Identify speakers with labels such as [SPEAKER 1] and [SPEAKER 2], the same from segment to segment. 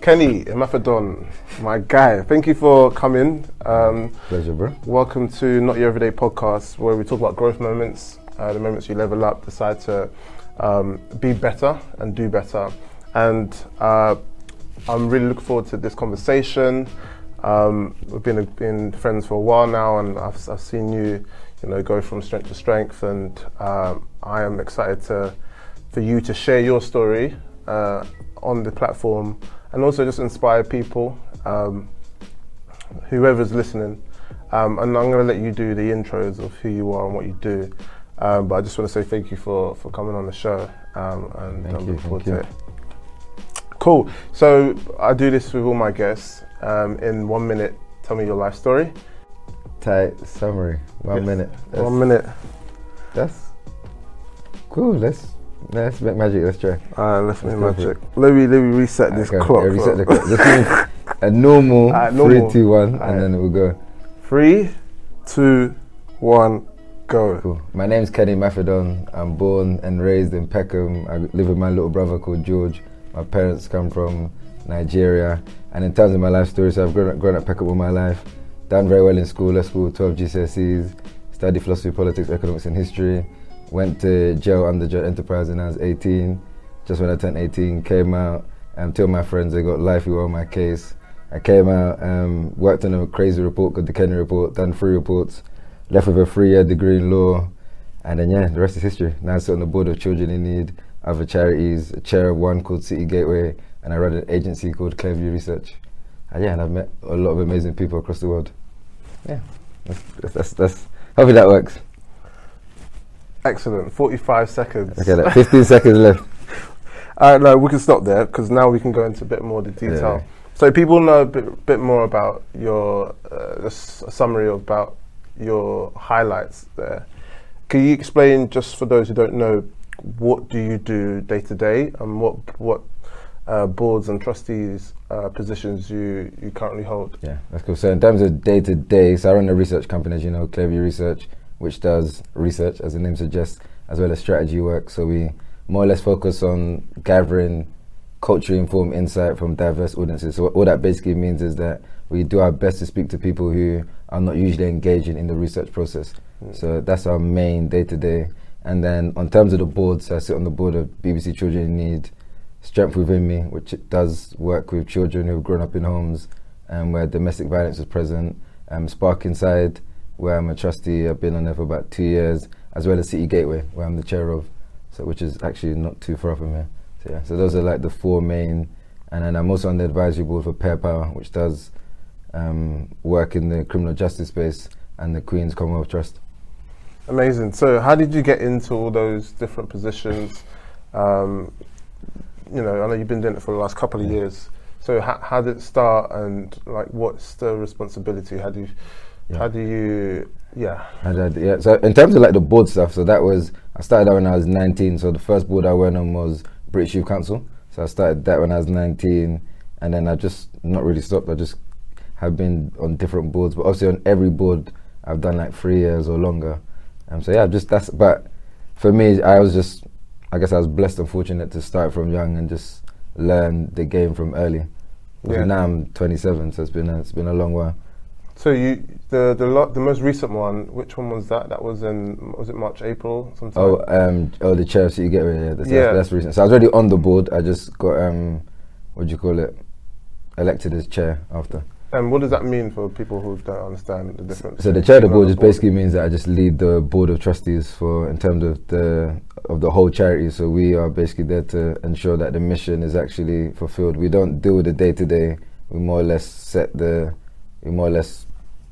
[SPEAKER 1] Kenny Imafidon, my guy, thank you for coming. Um,
[SPEAKER 2] Pleasure, bro.
[SPEAKER 1] welcome to Not Your Everyday Podcast, where we talk about growth moments, uh, the moments you level up, decide to um, be better and do better. And uh, I'm really looking forward to this conversation. Um, we've been been friends for a while now, and I've, I've seen you, you know, go from strength to strength. And um, I am excited to for you to share your story uh, on the platform, and also just inspire people, um, whoever's listening. Um, and I'm going to let you do the intros of who you are and what you do. Um, but I just want to say thank you for, for coming on the show, um, and
[SPEAKER 2] Thank
[SPEAKER 1] I'm
[SPEAKER 2] you,
[SPEAKER 1] looking forward to it. Cool. So I do this with all my guests. Um, in one minute, tell me your life story.
[SPEAKER 2] Tight summary. One
[SPEAKER 1] Yes.
[SPEAKER 2] minute. That's,
[SPEAKER 1] One minute.
[SPEAKER 2] That's cool. Let's let's make magic. Let's try.
[SPEAKER 1] Uh, let's
[SPEAKER 2] Let's for
[SPEAKER 1] magic. Let me let me reset this clock.
[SPEAKER 2] yeah, reset the clock. Just a normal,
[SPEAKER 1] Alright, normal.
[SPEAKER 2] three, two, one,
[SPEAKER 1] Alright.
[SPEAKER 2] and then it will go.
[SPEAKER 1] Three, two, one, go.
[SPEAKER 2] Cool. My name's Kenny Imafidon. I'm born and raised in Peckham. I live with my little brother called George. My parents come from Nigeria. And in terms of my life story, so I've grown up, grown up Peckham all my life. Done very well in school, left school, 12 GCSEs. Studied philosophy, politics, economics, and history. Went to jail under Joint Enterprise when I was 18. Just when I turned 18, came out. Um, two of my friends, they got life, were on my case. I came out, um, worked on a crazy report called the Kenny Report, done three reports, left with a three-year degree in law, and then yeah, the rest is history. Now I sit on the board of Children in Need, other charities, a chair of one called City Gateway, and I run an agency called Clearview Research. And yeah, and I've met a lot of amazing people across the world. Yeah, that's that's that's, that's hopefully that works.
[SPEAKER 1] Excellent. 45 seconds.
[SPEAKER 2] Okay, like 15 seconds left.
[SPEAKER 1] All right, no, we can stop there because now we can go into a bit more the detail.
[SPEAKER 2] Yeah.
[SPEAKER 1] So people know a bit, bit more about your uh, a summary about your highlights there. Can you explain, just for those who don't know, what do you do day to day and what what uh, boards and trustees uh, positions you you currently hold?
[SPEAKER 2] Yeah, that's cool. So in terms of day to day, so I run a research company, as you know, Clearview Research, which does research, as the name suggests, as well as strategy work. So we more or less focus on gathering culturally informed insight from diverse audiences. So all that basically means is that we do our best to speak to people who are not usually engaging in the research process. So that's our main day to day. And then on terms of the boards, I sit on the board of BBC Children in Need, Strength Within Me, which does work with children who've grown up in homes um, where domestic violence is present. Um, Spark Inside, where I'm a trustee, I've been on there for about two years, as well as City Gateway, where I'm the chair of, so which is actually not too far from here. So yeah, so those are like the four main. And then I'm also on the advisory board for Peer Power, which does um, work in the criminal justice space and the Queen's Commonwealth Trust.
[SPEAKER 1] Amazing. So how did you get into all those different positions? Um, you know, I know you've been doing it for the last couple of
[SPEAKER 2] Yeah.
[SPEAKER 1] years. So how, how did it start, and like, what's the responsibility? How do you,
[SPEAKER 2] Yeah.
[SPEAKER 1] how do you, yeah,
[SPEAKER 2] did, yeah. So in terms of like the board stuff, so that was I started that when I was 19. So the first board I went on was British Youth Council. So I started that when I was 19, and then I just not really stopped. I just have been on different boards, but obviously on every board I've done like three years or longer. Um, so yeah, just that's. But for me, I was just, I guess I was blessed and fortunate to start from young and just learn the game from early.
[SPEAKER 1] Yeah.
[SPEAKER 2] Now I'm 27, so it's been a, it's been a long while.
[SPEAKER 1] So you the the lo- the most recent one, which one was that? That was in was it March April sometime?
[SPEAKER 2] Oh, um, oh, the chair of City Gateway. Yeah, that's,
[SPEAKER 1] Yeah.
[SPEAKER 2] That's, that's recent. So I was already on the board. I just got um, what do you call it? Elected as chair after.
[SPEAKER 1] and what does that mean for people who don't understand the difference?
[SPEAKER 2] So the chair of the board just basically means that I just lead the board of trustees for in terms of the of the whole charity. So we are basically there to ensure that the mission is actually fulfilled. We don't deal with the day to day. We more or less set the, we more or less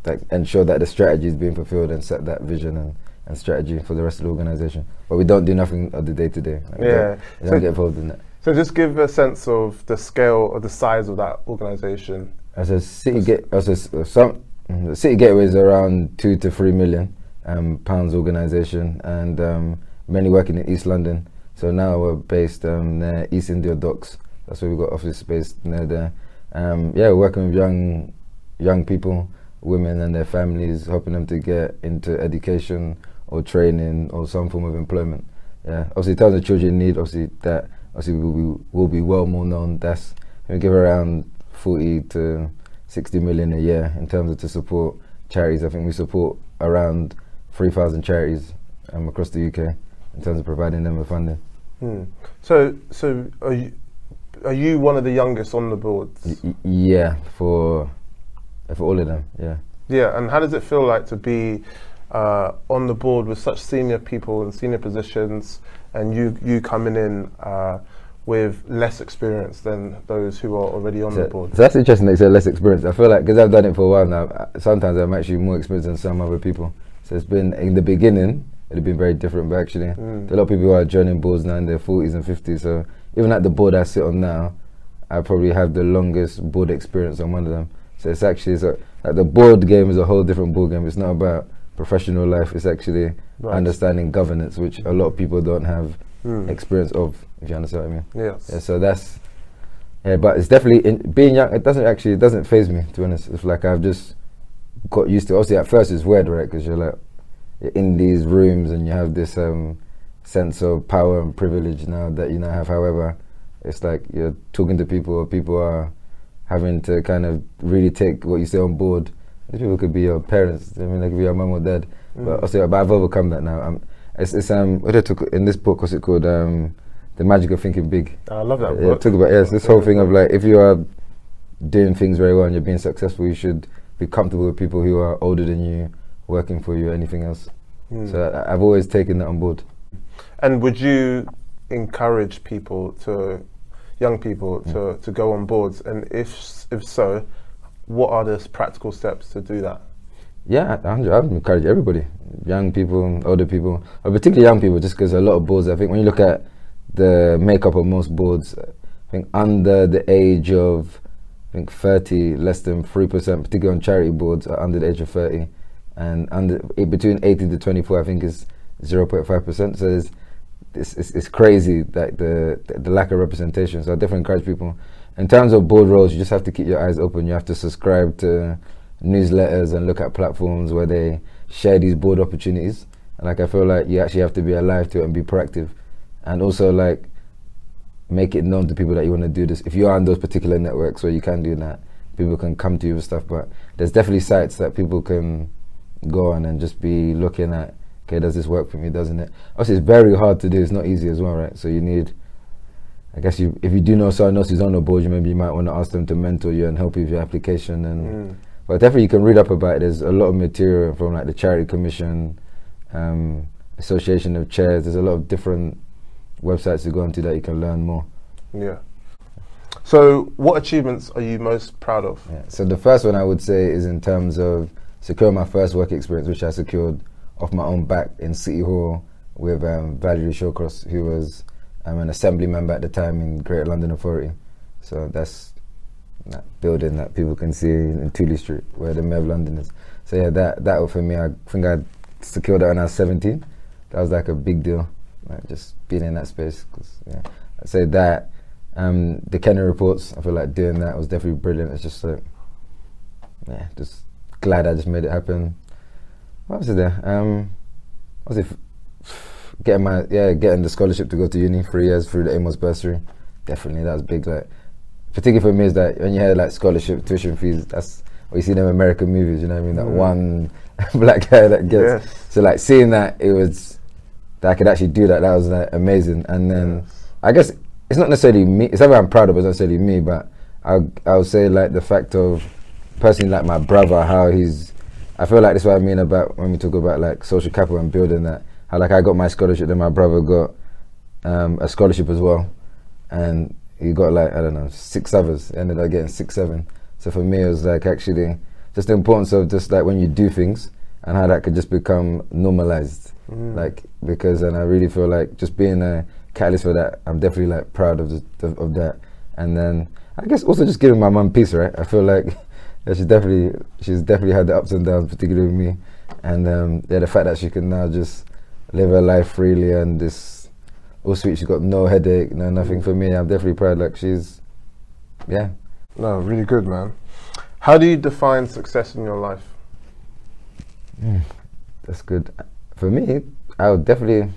[SPEAKER 2] like ensure that the strategy is being fulfilled and set that vision and, and strategy for the rest of the organization. But we don't do nothing of the day to day. Like,
[SPEAKER 1] Yeah.
[SPEAKER 2] don't- we
[SPEAKER 1] So-
[SPEAKER 2] don't get involved in that.
[SPEAKER 1] So just give a sense of the scale or the size of that organization.
[SPEAKER 2] As a city gate, as a some the city gateway is around two to three million um, pounds organisation, and um, many working in East London. So now we're based um, near East India Docks. That's where we've got office space near there. Um, yeah, we're working with young young people, women and their families, helping them to get into education or training or some form of employment. Yeah, obviously, in terms of children in need, obviously that obviously will be, will be well more known. That's we give around 40 to 60 million a year in terms of to support charities. I think we support around 3,000 charities um, across the UK in terms of providing them with funding.
[SPEAKER 1] Hmm. So, so are you, are you one of the youngest on the boards?
[SPEAKER 2] Y- yeah, for for all of them. Yeah.
[SPEAKER 1] Yeah, and how does it feel like to be uh, on the board with such senior people in senior positions, and you you coming in uh, with less experience than those who are already on
[SPEAKER 2] So,
[SPEAKER 1] the board?
[SPEAKER 2] so that's interesting They you said less experience. I feel like because I've done it for a while now, uh, sometimes I'm actually more experienced than some other people. So it's been in the beginning, it'd been very different, but actually,
[SPEAKER 1] Mm.
[SPEAKER 2] a lot of people who are joining boards now in their 40s and 50s. So even at the board I sit on now, I probably have the longest board experience on one of them. So it's actually so like the board game is a whole different board game. It's not about professional life. It's actually
[SPEAKER 1] Right.
[SPEAKER 2] understanding governance, which a lot of people don't have
[SPEAKER 1] Mm.
[SPEAKER 2] experience of. If you understand what I mean.
[SPEAKER 1] Yes.
[SPEAKER 2] Yeah, so that's yeah, but it's definitely in, being young. It doesn't actually it doesn't phase me to be honest. It's like I've just got used to. Obviously, at first it's weird, right? Because you're like you're in these rooms and you have this um, sense of power and privilege now that you now have. However, it's like you're talking to people. Or people are having to kind of really take what you say on board. These people could be your parents. I mean, they could be your mum or dad.
[SPEAKER 1] Mm.
[SPEAKER 2] But also, but I've overcome that now. Um, it's, it's um what I took in this book. What's it called? Um, the magic of thinking big.
[SPEAKER 1] I love that.
[SPEAKER 2] Yeah,
[SPEAKER 1] book.
[SPEAKER 2] talk about yes, this whole thing of like if you are doing things very well and you're being successful, you should be comfortable with people who are older than you, working for you, or anything else.
[SPEAKER 1] Mm.
[SPEAKER 2] So I, I've always taken that on board.
[SPEAKER 1] And would you encourage people to, young people, to, to go on boards? And if if so, what are the practical steps to do that?
[SPEAKER 2] Yeah, I, would encourage everybody, young people, older people, but particularly young people, just because a lot of boards. I think when you look at the makeup of most boards, I think under the age of, I think thirty, less than three percent, particularly on charity boards, are under the age of thirty, and under eh, between eighty to twenty-four, I think is zero point five percent. So there's, it's, it's, it's crazy that the, the lack of representation. So I definitely encourage people. In terms of board roles, you just have to keep your eyes open. You have to subscribe to newsletters and look at platforms where they share these board opportunities. And like I feel like you actually have to be alive to it and be proactive, and also like make it known to people that you want to do this. If you are on those particular networks where you can do that, people can come to you with stuff. But there's definitely sites that people can go on and just be looking at. Okay, does this work for me? Doesn't it? Obviously, it's very hard to do. It's not easy as well, right? So you need. I guess you, if you do know someone else who's on the board, you maybe you might want to ask them to mentor you and help you with your application and
[SPEAKER 1] Mm.
[SPEAKER 2] but definitely you can read up about it. There's a lot of material from like the Charity Commission, um, Association of Chairs. There's a lot of different websites to go onto that you can learn more.
[SPEAKER 1] Yeah. So, what achievements are you most proud of?
[SPEAKER 2] Yeah. So the first one I would say is in terms of securing my first work experience, which I secured off my own back in City Hall with um, Valerie Shawcross, who was um, an assembly member at the time in Greater London Authority. So that's that building that people can see in Tooley Street, where the Mayor of London is. So yeah, that that for me, I think I secured that when I was 17. That was like a big deal, like just being in that space. 'cause, yeah, I'd say that. Um, the Kenny reports, I feel like doing that was definitely brilliant. It's just like, yeah, just glad I just made it happen. What was it there? Um, what was it? Getting my yeah, getting the scholarship to go to uni three years through the Amos bursary. Definitely, that was big. Like, particularly for me, is that when you hear like scholarship tuition fees, that's what you see in them American movies. You know what I mean? That
[SPEAKER 1] Mm.
[SPEAKER 2] one black guy that gets.
[SPEAKER 1] Yes.
[SPEAKER 2] So like seeing that, it was that I could actually do that. That was like amazing. And then
[SPEAKER 1] Yes.
[SPEAKER 2] I guess it's not necessarily me. It's something I'm proud of. It's not necessarily me, but I I would say like the fact of personally like my brother, how he's. I feel like that's what I mean about when we talk about like social capital and building that. How like I got my scholarship, then my brother got um, a scholarship as well, and he got like I don't know six others. Ended up getting six, seven. So for me, it was like actually just the importance of just like when you do things and how that could just become normalized.
[SPEAKER 1] Mm.
[SPEAKER 2] Like because and I really feel like just being a catalyst for that. I'm definitely like proud of the, of, of that. And then I guess also just giving my mum peace, right? I feel like yeah, she's definitely she's definitely had the ups and downs, particularly with me. And um, yeah, the fact that she can now just live her life freely and this all sweet. She's got no headache, no nothing for me. I'm definitely proud. Like she's, yeah.
[SPEAKER 1] No, really good, man. How do you define success in your life?
[SPEAKER 2] That's good. For me, I would definitely.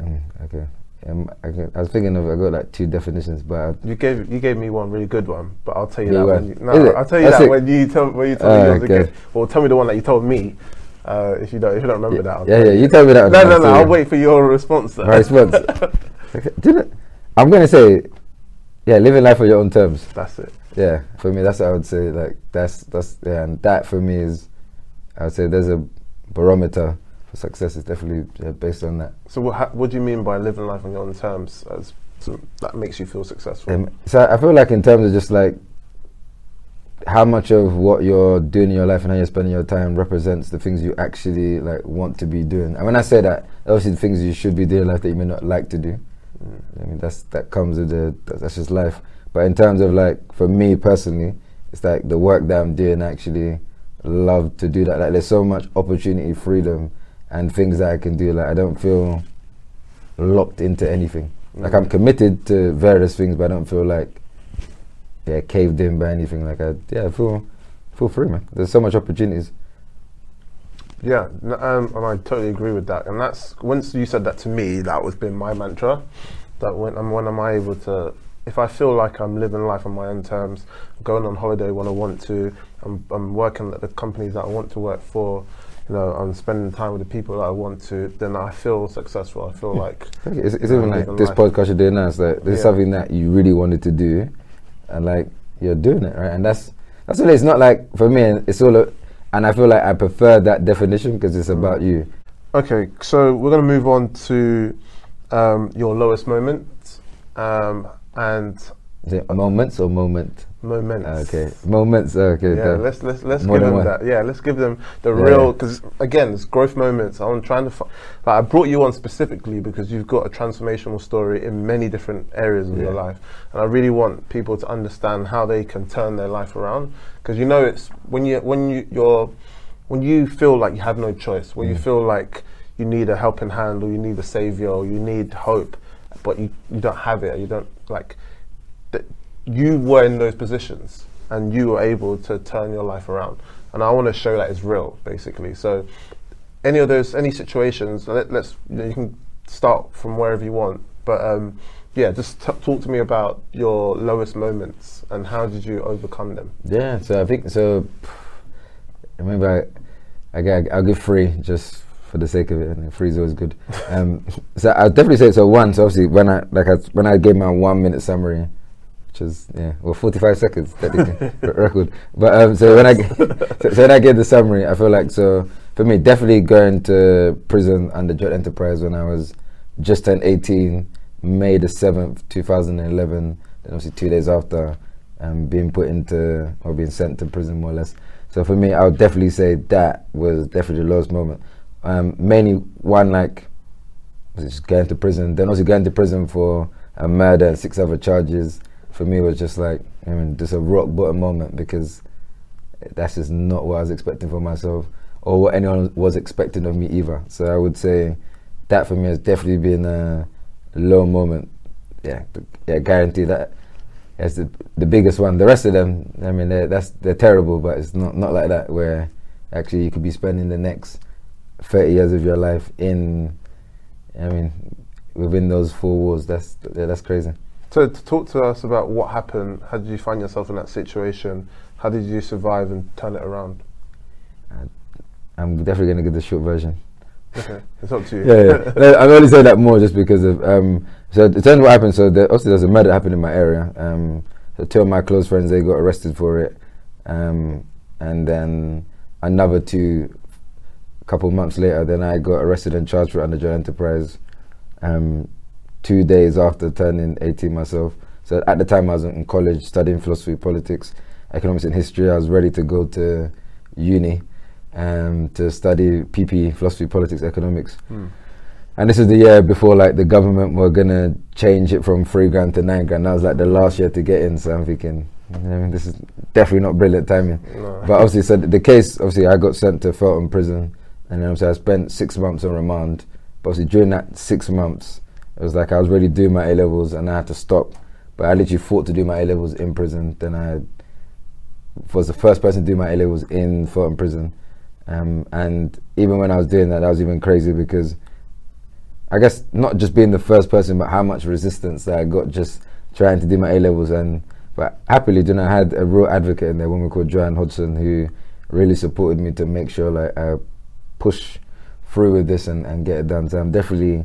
[SPEAKER 2] Um, okay. Um, I, can- I was thinking of I got like two definitions, but I,
[SPEAKER 1] You gave you gave me one really good one, but I'll tell you
[SPEAKER 2] Yeah,
[SPEAKER 1] that when you, no, I'll tell you
[SPEAKER 2] That's
[SPEAKER 1] that
[SPEAKER 2] it.
[SPEAKER 1] when you tell when you tell
[SPEAKER 2] Ah,
[SPEAKER 1] me yours
[SPEAKER 2] okay.
[SPEAKER 1] again. Or tell me the one that you told me. Uh, if you don't if you don't remember that, I'll
[SPEAKER 2] yeah, yeah. You tell me that.
[SPEAKER 1] No,
[SPEAKER 2] one,
[SPEAKER 1] no,
[SPEAKER 2] I'll
[SPEAKER 1] no. I'll wait for your response. Though.
[SPEAKER 2] My response. Didn't I'm gonna say, yeah, living life on your own terms.
[SPEAKER 1] That's it.
[SPEAKER 2] Yeah, for me, that's what I would say. Like that's that's yeah, and that for me is, I would say there's a barometer success. is definitely yeah, based on that.
[SPEAKER 1] So what ha- what do you mean by living life on your own terms? As so that makes you feel successful.
[SPEAKER 2] Um, so I feel like in terms of just like how much of what you're doing in your life and how you're spending your time represents the things you actually like want to be doing. And when I say that, obviously the things you should be doing in life that you may not like to do. I mean that's that comes with the that's just life. But in terms of like for me personally, it's like the work that I'm doing I actually love to do that. Like there's so much opportunity, freedom and things that I can do. Like I don't feel locked into anything. Like I'm committed to various things but I don't feel like yeah, caved in by anything. Like I yeah, I feel feel free man. There's so much opportunities.
[SPEAKER 1] Yeah, um, and I totally agree with that. And that's once you said that to me, that was been my mantra. That when um, when am I able to? If I feel like I'm living life on my own terms, going on holiday when I want to, I'm, I'm working at the companies that I want to work for, you know, I'm spending time with the people that I want to, then I feel successful. I feel like
[SPEAKER 2] It's, it's even like this
[SPEAKER 1] life.
[SPEAKER 2] podcast you're doing now. It's like this is
[SPEAKER 1] Yeah.
[SPEAKER 2] something that you really wanted to do, and like you're doing it right. And that's that's really. It's not like for me. It's all. A, and I feel like I prefer that definition because it's about you.
[SPEAKER 1] Okay, so we're going to move on to um, your lowest moment um, and
[SPEAKER 2] Is it moments or moment?
[SPEAKER 1] moments.
[SPEAKER 2] Okay, moments. Okay,
[SPEAKER 1] Yeah, let's let's let's give them
[SPEAKER 2] one.
[SPEAKER 1] that. Yeah, let's give them the
[SPEAKER 2] Yeah,
[SPEAKER 1] real because again, it's growth moments. I'm trying to. Fi- like, I brought you on specifically because you've got a transformational story in many different areas of your life, and I really want people to understand how they can turn their life around. Because you know, it's when you when you you're when you feel like you have no choice, when you
[SPEAKER 2] Mm.
[SPEAKER 1] feel like you need a helping hand or you need a savior or you need hope, but you, you don't have it. You don't like. You were in those positions and you were able to turn your life around. And I want to show that it's real, basically. So, any of those, any situations, let, let's you, know, you can start from wherever you want. But um, yeah, just t- talk to me about your lowest moments and how did you overcome them.
[SPEAKER 2] Yeah, so I think so. Remember, I, I, get- I'll give three just for the sake of it, and free is always good. Um, so I'll definitely say so. One, so obviously when I like I, when I gave my one minute summary, which is yeah, well forty five seconds technically r- record. But um, so when I so, so when I gave the summary, I feel like so for me definitely going to prison under Joint Enterprise when I was just turned eighteen, May the seventh, two thousand and eleven. Then obviously two days after, um, being put into or being sent to prison more or less. So for me, I would definitely say that was definitely the lowest moment. Um, mainly one like just going to prison, then also going to prison for a murder and six other charges. For me, was just like I mean, just a rock bottom moment because that's just not what I was expecting for myself or what anyone was expecting of me either. So I would say that for me has definitely been a low moment. Yeah, yeah, guarantee that. That's the the biggest one. The rest of them, I mean, they're, that's they're terrible, but it's not not like that where actually you could be spending the next thirty years of your life in. I mean, within those four walls. That's that's crazy.
[SPEAKER 1] So, to talk to us about what happened, how did you find yourself in that situation? How did you survive and turn it around?
[SPEAKER 2] I'm definitely gonna give the short version.
[SPEAKER 1] Okay, it's up to you.
[SPEAKER 2] yeah, yeah. No, I'm only saying that more just because of um. So terms of what happened, so there, also there's a murder happened in my area. Um, so two of my close friends they got arrested for it, um, and then another two, couple months later, then I got arrested and charged for under joint enterprise. Um, two days after turning 18 myself. So at the time I was in college studying philosophy, politics, economics, and history. I was ready to go to uni um, to study PP, philosophy, politics, economics.
[SPEAKER 1] Hmm.
[SPEAKER 2] And this is the year before like the government were gonna change it from three grand to nine grand. That was like the last year to get in. So I'm thinking, I mean, this is definitely not brilliant timing.
[SPEAKER 1] No.
[SPEAKER 2] But obviously, so the case, obviously, I got sent to Feltham prison, and then obviously I spent six months on remand. But obviously, during that six months, it was like I was ready to do my A levels, and I had to stop. But I literally fought to do my A levels in prison. Then I was the first person to do my A levels in Feltham prison. Um, and even when I was doing that, that was even crazy because I guess not just being the first person, but how much resistance that I got just trying to do my A levels. And but happily, then I had a real advocate in there, a woman called Joanne Hodgson, who really supported me to make sure like I push through with this and, and get it done. So I'm definitely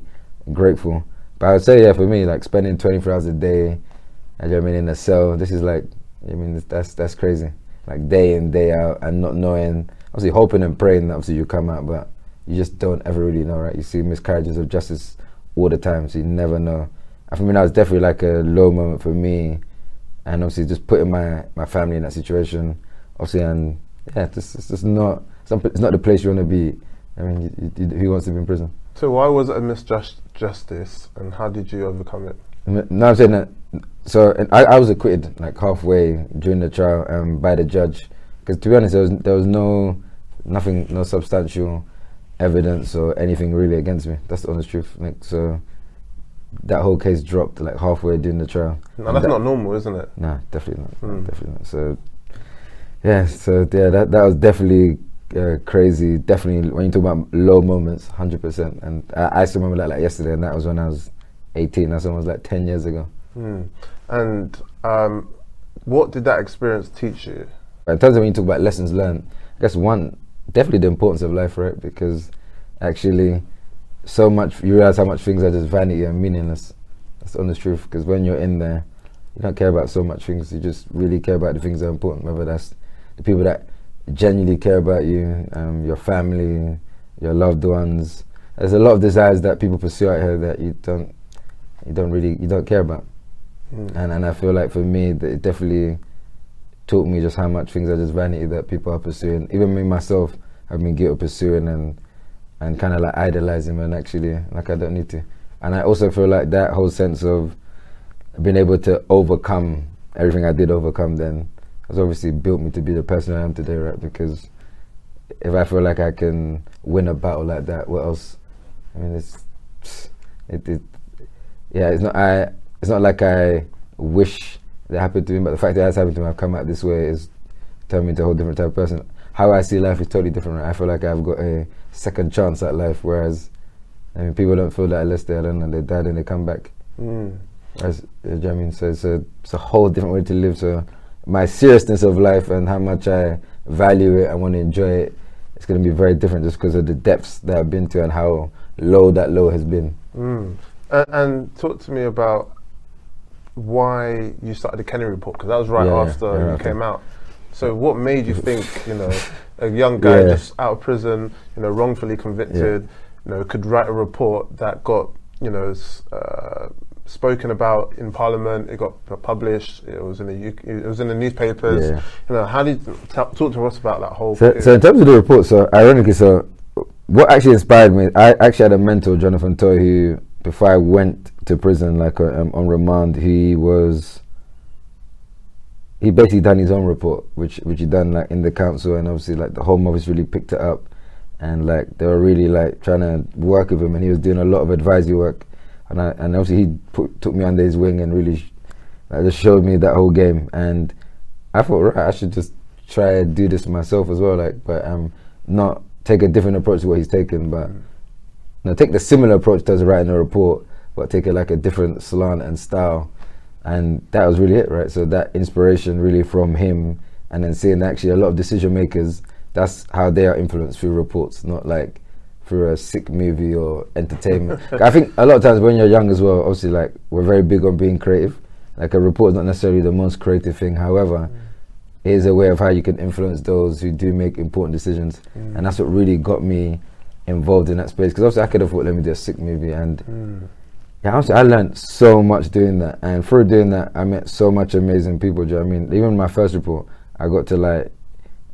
[SPEAKER 2] grateful. But I would say, yeah, for me, like spending 24 hours a day, I mean, in a cell, this is like, I mean, that's that's crazy. Like day in, day out, and not knowing, obviously hoping and praying that obviously you come out, but you just don't ever really know, right? You see miscarriages of justice all the time, so you never know. I mean, that was definitely like a low moment for me, and obviously just putting my, my family in that situation, obviously, and yeah, it's, it's just not, it's not the place you want to be I mean, you, you, who wants to be in prison?
[SPEAKER 1] So why was it a misjustice, and how did you overcome it?
[SPEAKER 2] No, I'm saying that. So I, I was acquitted like halfway during the trial um, by the judge, because to be honest, there was there was no nothing, no substantial evidence or anything really against me. That's the honest truth. Like so, that whole case dropped like halfway during the trial.
[SPEAKER 1] No, that's that, not normal, isn't it?
[SPEAKER 2] No, definitely not. Mm. Definitely not. So yeah, so yeah, that that was definitely uh, crazy. Definitely, when you talk about low moments, hundred percent. And I, I, still remember that like yesterday, and that was when I was eighteen. That's almost like ten years ago.
[SPEAKER 1] Mm. And um, what did that experience teach you?
[SPEAKER 2] In terms of when you talk about lessons learned, I guess one definitely the importance of life, right? Because actually, so much you realize how much things are just vanity and meaningless. That's the honest truth. Because when you're in there, you don't care about so much things. You just really care about the things that are important. Whether that's the people that genuinely care about you, um, your family, your loved ones. There's a lot of desires that people pursue out here that you don't, you don't really, you don't care about. Mm. And and I feel like for me, it definitely taught me just how much things are just vanity that people are pursuing. Even me myself, I've been guilty of pursuing and and kind of like idolizing and actually like I don't need to. And I also feel like that whole sense of being able to overcome everything I did overcome then has obviously built me to be the person I am today, right? Because if I feel like I can win a battle like that, what else? I mean, it's it, it yeah, it's not I. It's not like I wish that happened to me, but the fact that it has happened to me, I've come out this way is turned me into a whole different type of person. How I see life is totally different. Right? I feel like I've got a second chance at life, whereas I mean, people don't feel that unless they, don't know, they died and they come back. Mm. As, you know I mean, so it's a, it's a whole different way to live. So my seriousness of life and how much I value it, I want to enjoy it, it's going to be very different just because of the depths that I've been to and how low that low has been.
[SPEAKER 1] Mm. Uh, and talk to me about why you started the Kenny Report because that was right yeah, after yeah, you came out. So what made you think, you know, a young guy yeah. just out of prison, you know, wrongfully convicted, you know, could write a report that got, you know, uh, spoken about in Parliament. It got published. It was in the UK, it was in the newspapers. Yeah. You know, how did talk to us about that whole?
[SPEAKER 2] So, so, in terms of the report, so ironically, so what actually inspired me, I actually had a mentor, Jonathan Toy, who before I went to prison, like uh, um, on remand, he was. He basically done his own report, which which he done like in the council, and obviously like the Home Office really picked it up, and like they were really like trying to work with him, and he was doing a lot of advisory work and I, and obviously he put, took me under his wing and really uh, just showed me that whole game. And I thought, right, I should just try and do this myself as well. Like, but um, not take a different approach to what he's taken, but mm. know, take the similar approach to writing a report, but take it like a different slant and style. And that was really it, right? So that inspiration really from him, and then seeing actually a lot of decision makers. That's how they are influenced through reports, not like through a sick movie or entertainment. I think a lot of times when you're young as well, obviously like we're very big on being creative. Like a report is not necessarily the most creative thing. However, mm. it is a way of how you can influence those who do make important decisions, mm. and that's what really got me involved in that space. Because obviously I could have thought, let me do a sick movie, and mm. yeah, honestly, I learned so much doing that. And through doing that, I met so much amazing people. Do you know I mean? Even my first report, I got to like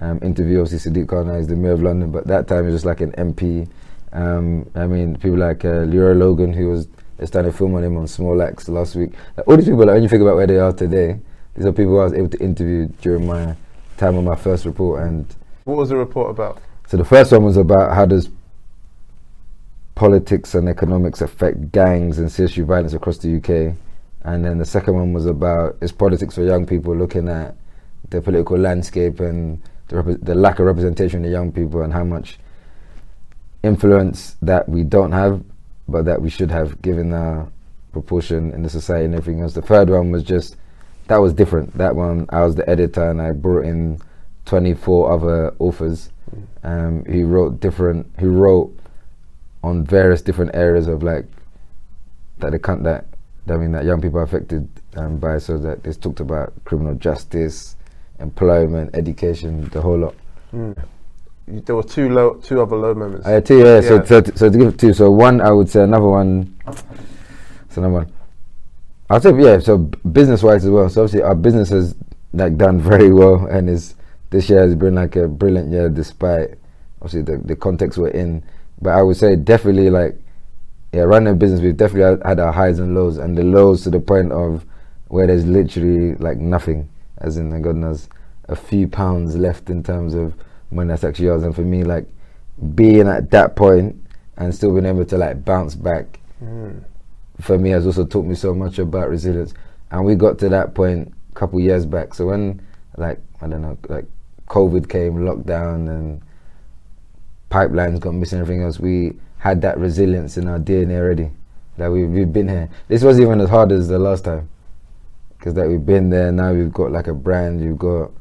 [SPEAKER 2] um, interview obviously Sadiq Khan as the mayor of London, but that time it was just like an MP um, I mean, people like uh, Leroy Logan, who was starting to film on him on Small Axe last week. Like, all these people, like, when you think about where they are today, these are people I was able to interview during my time on my first report. And
[SPEAKER 1] what was the report about?
[SPEAKER 2] So the first one was about how does politics and economics affect gangs and CSU violence across the UK. And then the second one was about is politics for young people, looking at the political landscape and the, the lack of representation of young people and how much influence that we don't have but that we should have given our proportion in the society and everything else. The third one was just that was different. That one I was the editor and I brought in 24 other authors um, who wrote different who wrote on various different areas of like that the con- that I mean that young people are affected um, by so that they talked about criminal justice, employment, education, the whole lot.
[SPEAKER 1] You- There were two low, two other low moments.
[SPEAKER 2] Uh, two, yeah, So,
[SPEAKER 1] Yeah.
[SPEAKER 2] so, so to give two, so one, I would say another one. So another one. I'll say yeah. So business wise as well. So obviously our business has like done very well, and is this year has been like a brilliant year despite obviously the the context we're in. But I would say definitely like yeah, running a business we've definitely had, had our highs and lows, and the lows to the point of where there's literally like nothing, as in God knows a few pounds left in terms of money that's actually yours. And for me, like being at that point and still being able to like bounce back mm. for me has also taught me so much about resilience. And we got to that point a couple years back. So when like I don't know, like COVID came, lockdown, and pipelines got missing, everything else, we had that resilience in our DNA already. That we we've been here. This wasn't even as hard as the last time, because that we've been there. Now we've got like a brand. You've got.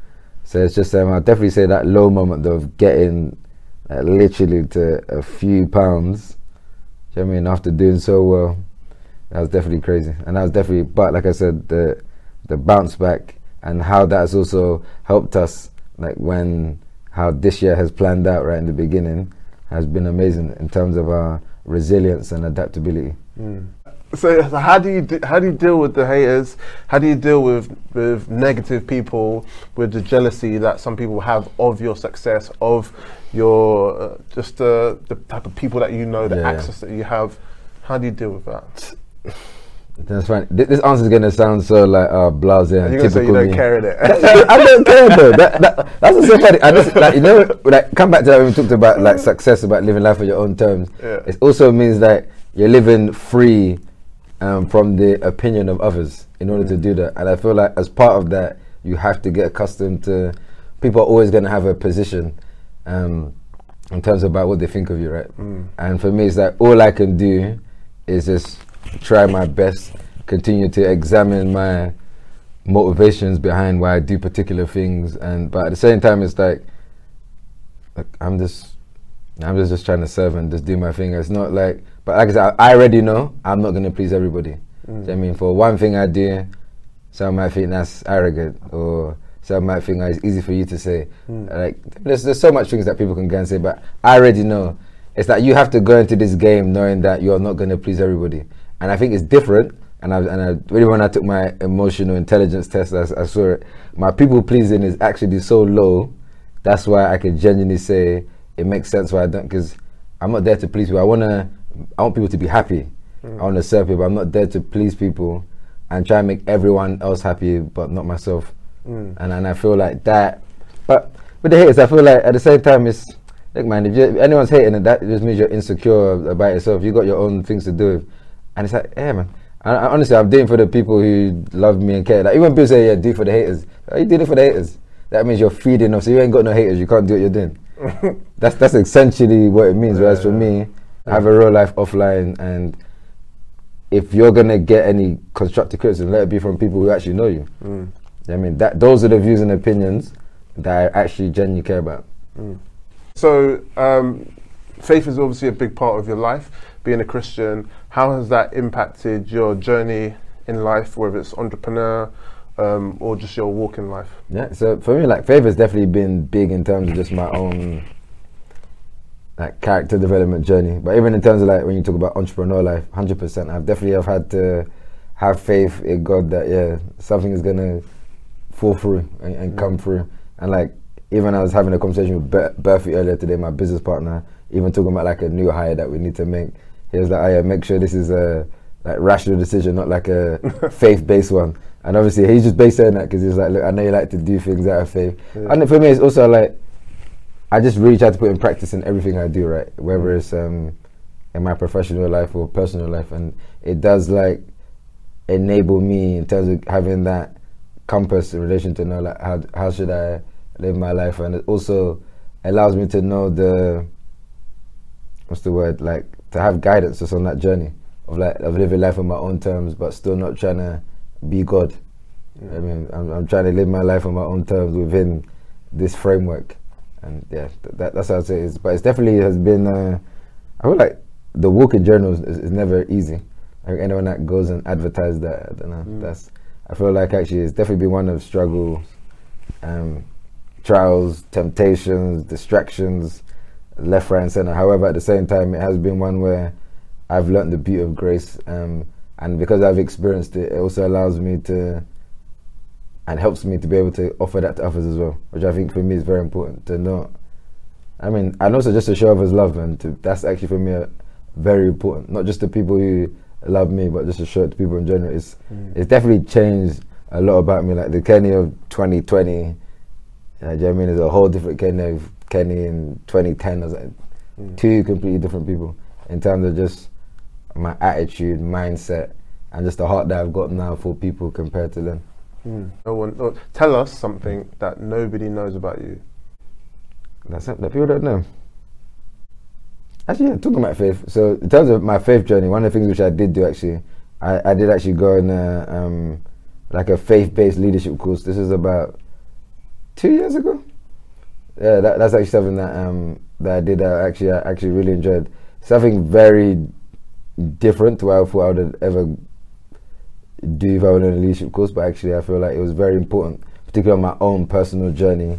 [SPEAKER 2] So it's just um, I'll definitely say that low moment of getting uh, literally to a few pounds. You know I mean? After doing so well, that was definitely crazy, and that was definitely. But like I said, the the bounce back and how that's also helped us, like when how this year has planned out right in the beginning, has been amazing in terms of our resilience and adaptability.
[SPEAKER 1] So, so how do you de- how do you deal with the haters? How do you deal with with negative people, with the jealousy that some people have of your success, of your uh, just uh, the type of people that you know, the
[SPEAKER 2] Yeah,
[SPEAKER 1] access that you have? How do you deal with that?
[SPEAKER 2] That's fine. Th- This answer is gonna sound so like uh, blasé and
[SPEAKER 1] You're say you
[SPEAKER 2] typical
[SPEAKER 1] don't
[SPEAKER 2] me.
[SPEAKER 1] care in it.
[SPEAKER 2] I don't care though. That, that, that's so funny. I just, like, you know, like come back to that when we talked about like success, about living life on your own terms.
[SPEAKER 1] Yeah.
[SPEAKER 2] It also means that you're living free um, from the opinion of others in order to do that. And I feel like as part of that, you have to get accustomed to. People are always going to have a position um, in terms about what they think of you, right? And for me, it's like all I can do is just try my best, continue to examine my motivations behind why I do particular things, and but at the same time, it's like, like I'm just, I'm just just trying to serve and just do my thing. It's not like, but like I said, I already know I'm not gonna please everybody. You I mean, for one thing I do, some might think that's arrogant, or some might think it's easy for you to say. Hmm. Like there's there's so much things that people can go and say, but I already know. It's that you have to go into this game knowing that you're not gonna please everybody, and I think it's different and I and I really when I took my emotional intelligence test, I saw it. My people pleasing is actually so low. That's why I can genuinely say it makes sense why I don't because I'm not there to please you. I wanna I want people to be happy. Mm. I want to serve people. I'm not there to please people and try and make everyone else happy, but not myself. Mm. And and I feel like that. But with the haters, I feel like at the same time it's. Look, man, if, you, if anyone's hating that just means you're insecure about yourself. You got your own things to do, and it's like, yeah, man. I, I, honestly, I'm doing for the people who love me and care. Like even people say, "Yeah, do it for the haters," oh, you did it for the haters. That means you're feeding off. So you ain't got no haters. You can't do what you're doing. that's that's essentially what it means. Whereas for me, have a real life offline, and if you're gonna get any constructive criticism, let it be from people who actually know you. I mean, that those are the views and opinions that I actually genuinely care about.
[SPEAKER 1] So, um, faith is obviously a big part of your life. Being a Christian, how has that impacted your journey in life, whether it's entrepreneur um, or just your walk in life?
[SPEAKER 2] Yeah, so for me, like faith has definitely been big in terms of just my own like character development journey. But even in terms of like when you talk about entrepreneur life, hundred percent, I've definitely have had to have faith in God that yeah, something is gonna fall through and, and mm. come through. And like even I was having a conversation with Ber- Berthy earlier today, my business partner, even talking about like a new hire that we need to make. He was like, "Oh yeah, make sure this is a like rational decision, not like a faith-based one." And obviously, he's just based on that because he's like, "Look, I know you like to do things out of faith." And for me, it's also like I just really try to put in practice in everything I do, right? Whether it's um, in my professional life or personal life, and it does like enable me in terms of having that compass in relation to know like how how should I live my life, and it also allows me to know the what's the word? Like to have guidance just on that journey of like of living life on my own terms, but still not trying to be God. I mean, I'm, I'm trying to live my life on my own terms within this framework, and yeah, th- that, that's how I say it is. But it's definitely has been. Uh, I feel like the walk in journals is, is never easy. Like anyone that goes and advertises that, I don't know.
[SPEAKER 1] Mm.
[SPEAKER 2] That's. I feel like actually it's definitely been one of struggles, um, trials, temptations, distractions, left, right, and center. However, at the same time, it has been one where I've learned the beauty of grace, um, and because I've experienced it, it also allows me to and helps me to be able to offer that to others as well, which I think for me is very important to not. I mean, and also just to show others love, and to, that's actually for me uh, very important. Not just the people who love me, but just to show it to people in general. It's it's definitely changed a lot about me. Like the Kenny of 2020, you know, do you know what I mean? Is a whole different Kenny of Kenny in 2010. I was like two completely different people in terms of just my attitude, mindset, and just the heart that I've got now for people compared to then.
[SPEAKER 1] Mm. No one. no- tell us something that nobody knows about you.
[SPEAKER 2] That's something that people don't know. Actually, yeah, talking about faith. So, in terms of my faith journey, one of the things which I did do actually, I, I did actually go on a, um, like a faith-based leadership course. This is about two years ago. Yeah, that, that's actually something that um, that I did. Uh, actually, I actually really enjoyed. Something very different to what I thought I would have ever do if I went on a leadership course. But actually, I feel like it was very important, particularly on my own personal journey,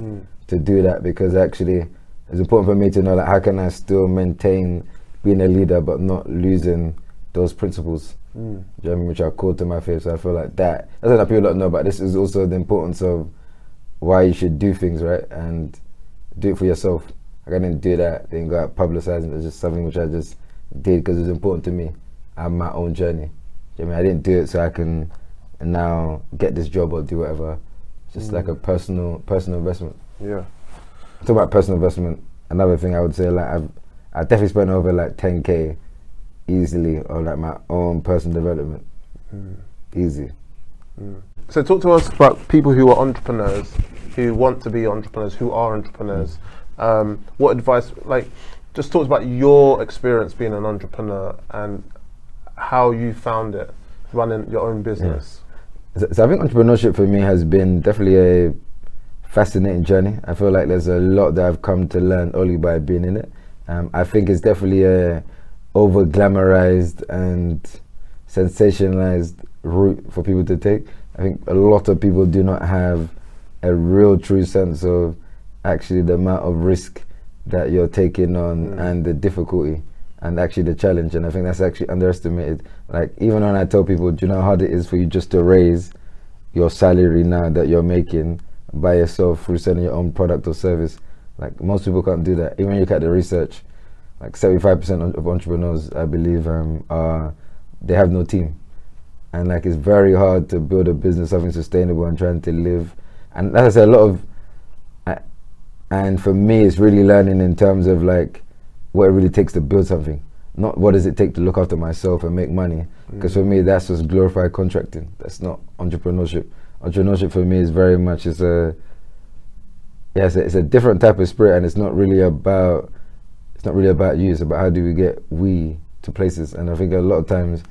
[SPEAKER 2] to do that because actually it's important for me to know like how can I still maintain being a leader but not losing those principles.
[SPEAKER 1] Mm.
[SPEAKER 2] You know I mean? Which are core to my faith. So I feel like that. That's what people don't know, but this is also the importance of why you should do things right and do it for yourself. Like I didn't do that, didn't go out publicizing. It's just something which I just did because it was important to me and my own journey. Do you know I mean? I didn't do it so I can now get this job or do whatever. It's just like a mm. personal personal investment.
[SPEAKER 1] Yeah.
[SPEAKER 2] Talk about personal investment. Another thing I would say, like I've, I definitely spent over like 10k easily on like my own personal development. Mm. Easy. Mm.
[SPEAKER 1] So talk to us about people who are entrepreneurs, who want to be entrepreneurs, who are entrepreneurs. Um, what advice, like, just talk about your experience being an entrepreneur and how you found it running your own business.
[SPEAKER 2] So, so I think entrepreneurship for me has been definitely a fascinating journey. I feel like there's a lot that I've come to learn only by being in it. Um, I think it's definitely a over glamorized and sensationalized route for people to take. I think a lot of people do not have a real true sense of actually the amount of risk that you're taking on and the difficulty and actually the challenge. And I think that's actually underestimated. Like even when I tell people, do you know how hard it is for you just to raise your salary now that you're making by yourself through selling your own product or service? Like most people can't do that. Even when you look at the research, like 75% of entrepreneurs, I believe, um, are they have no team, and like it's very hard to build a business, something sustainable, and trying to live. And said, a lot of, and for me, it's really learning in terms of like what it really takes to build something. Not what does it take to look after myself and make money. Mm. Because for me, that's just glorified contracting. That's not entrepreneurship. Entrepreneurship for me is very much is a yeah, it's a, it's a different type of spirit, and it's not really about it's not really about you. It's about how do we get we to places. And I think a lot of times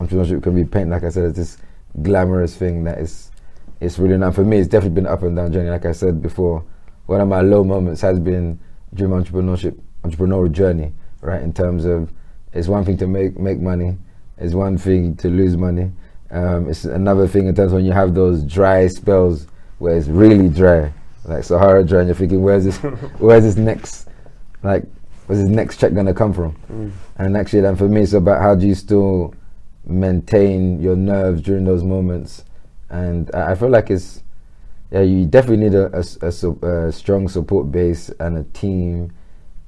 [SPEAKER 2] entrepreneurship can be painted, like I said, as this glamorous thing that is it's really not. For me, it's definitely been an up and down journey. Like I said before, one of my low moments has been during my entrepreneurship entrepreneurial journey. Right, in terms of it's one thing to make make money, it's one thing to lose money. Um, it's another thing in terms of when you have those dry spells where it's really dry, like Sahara dry, and you're thinking, where's this, where's this next, like, where's this next check gonna come from? And actually, then for me, it's about how do you still maintain your nerves during those moments. And I, I feel like it's, yeah, you definitely need a, a a a strong support base and a team.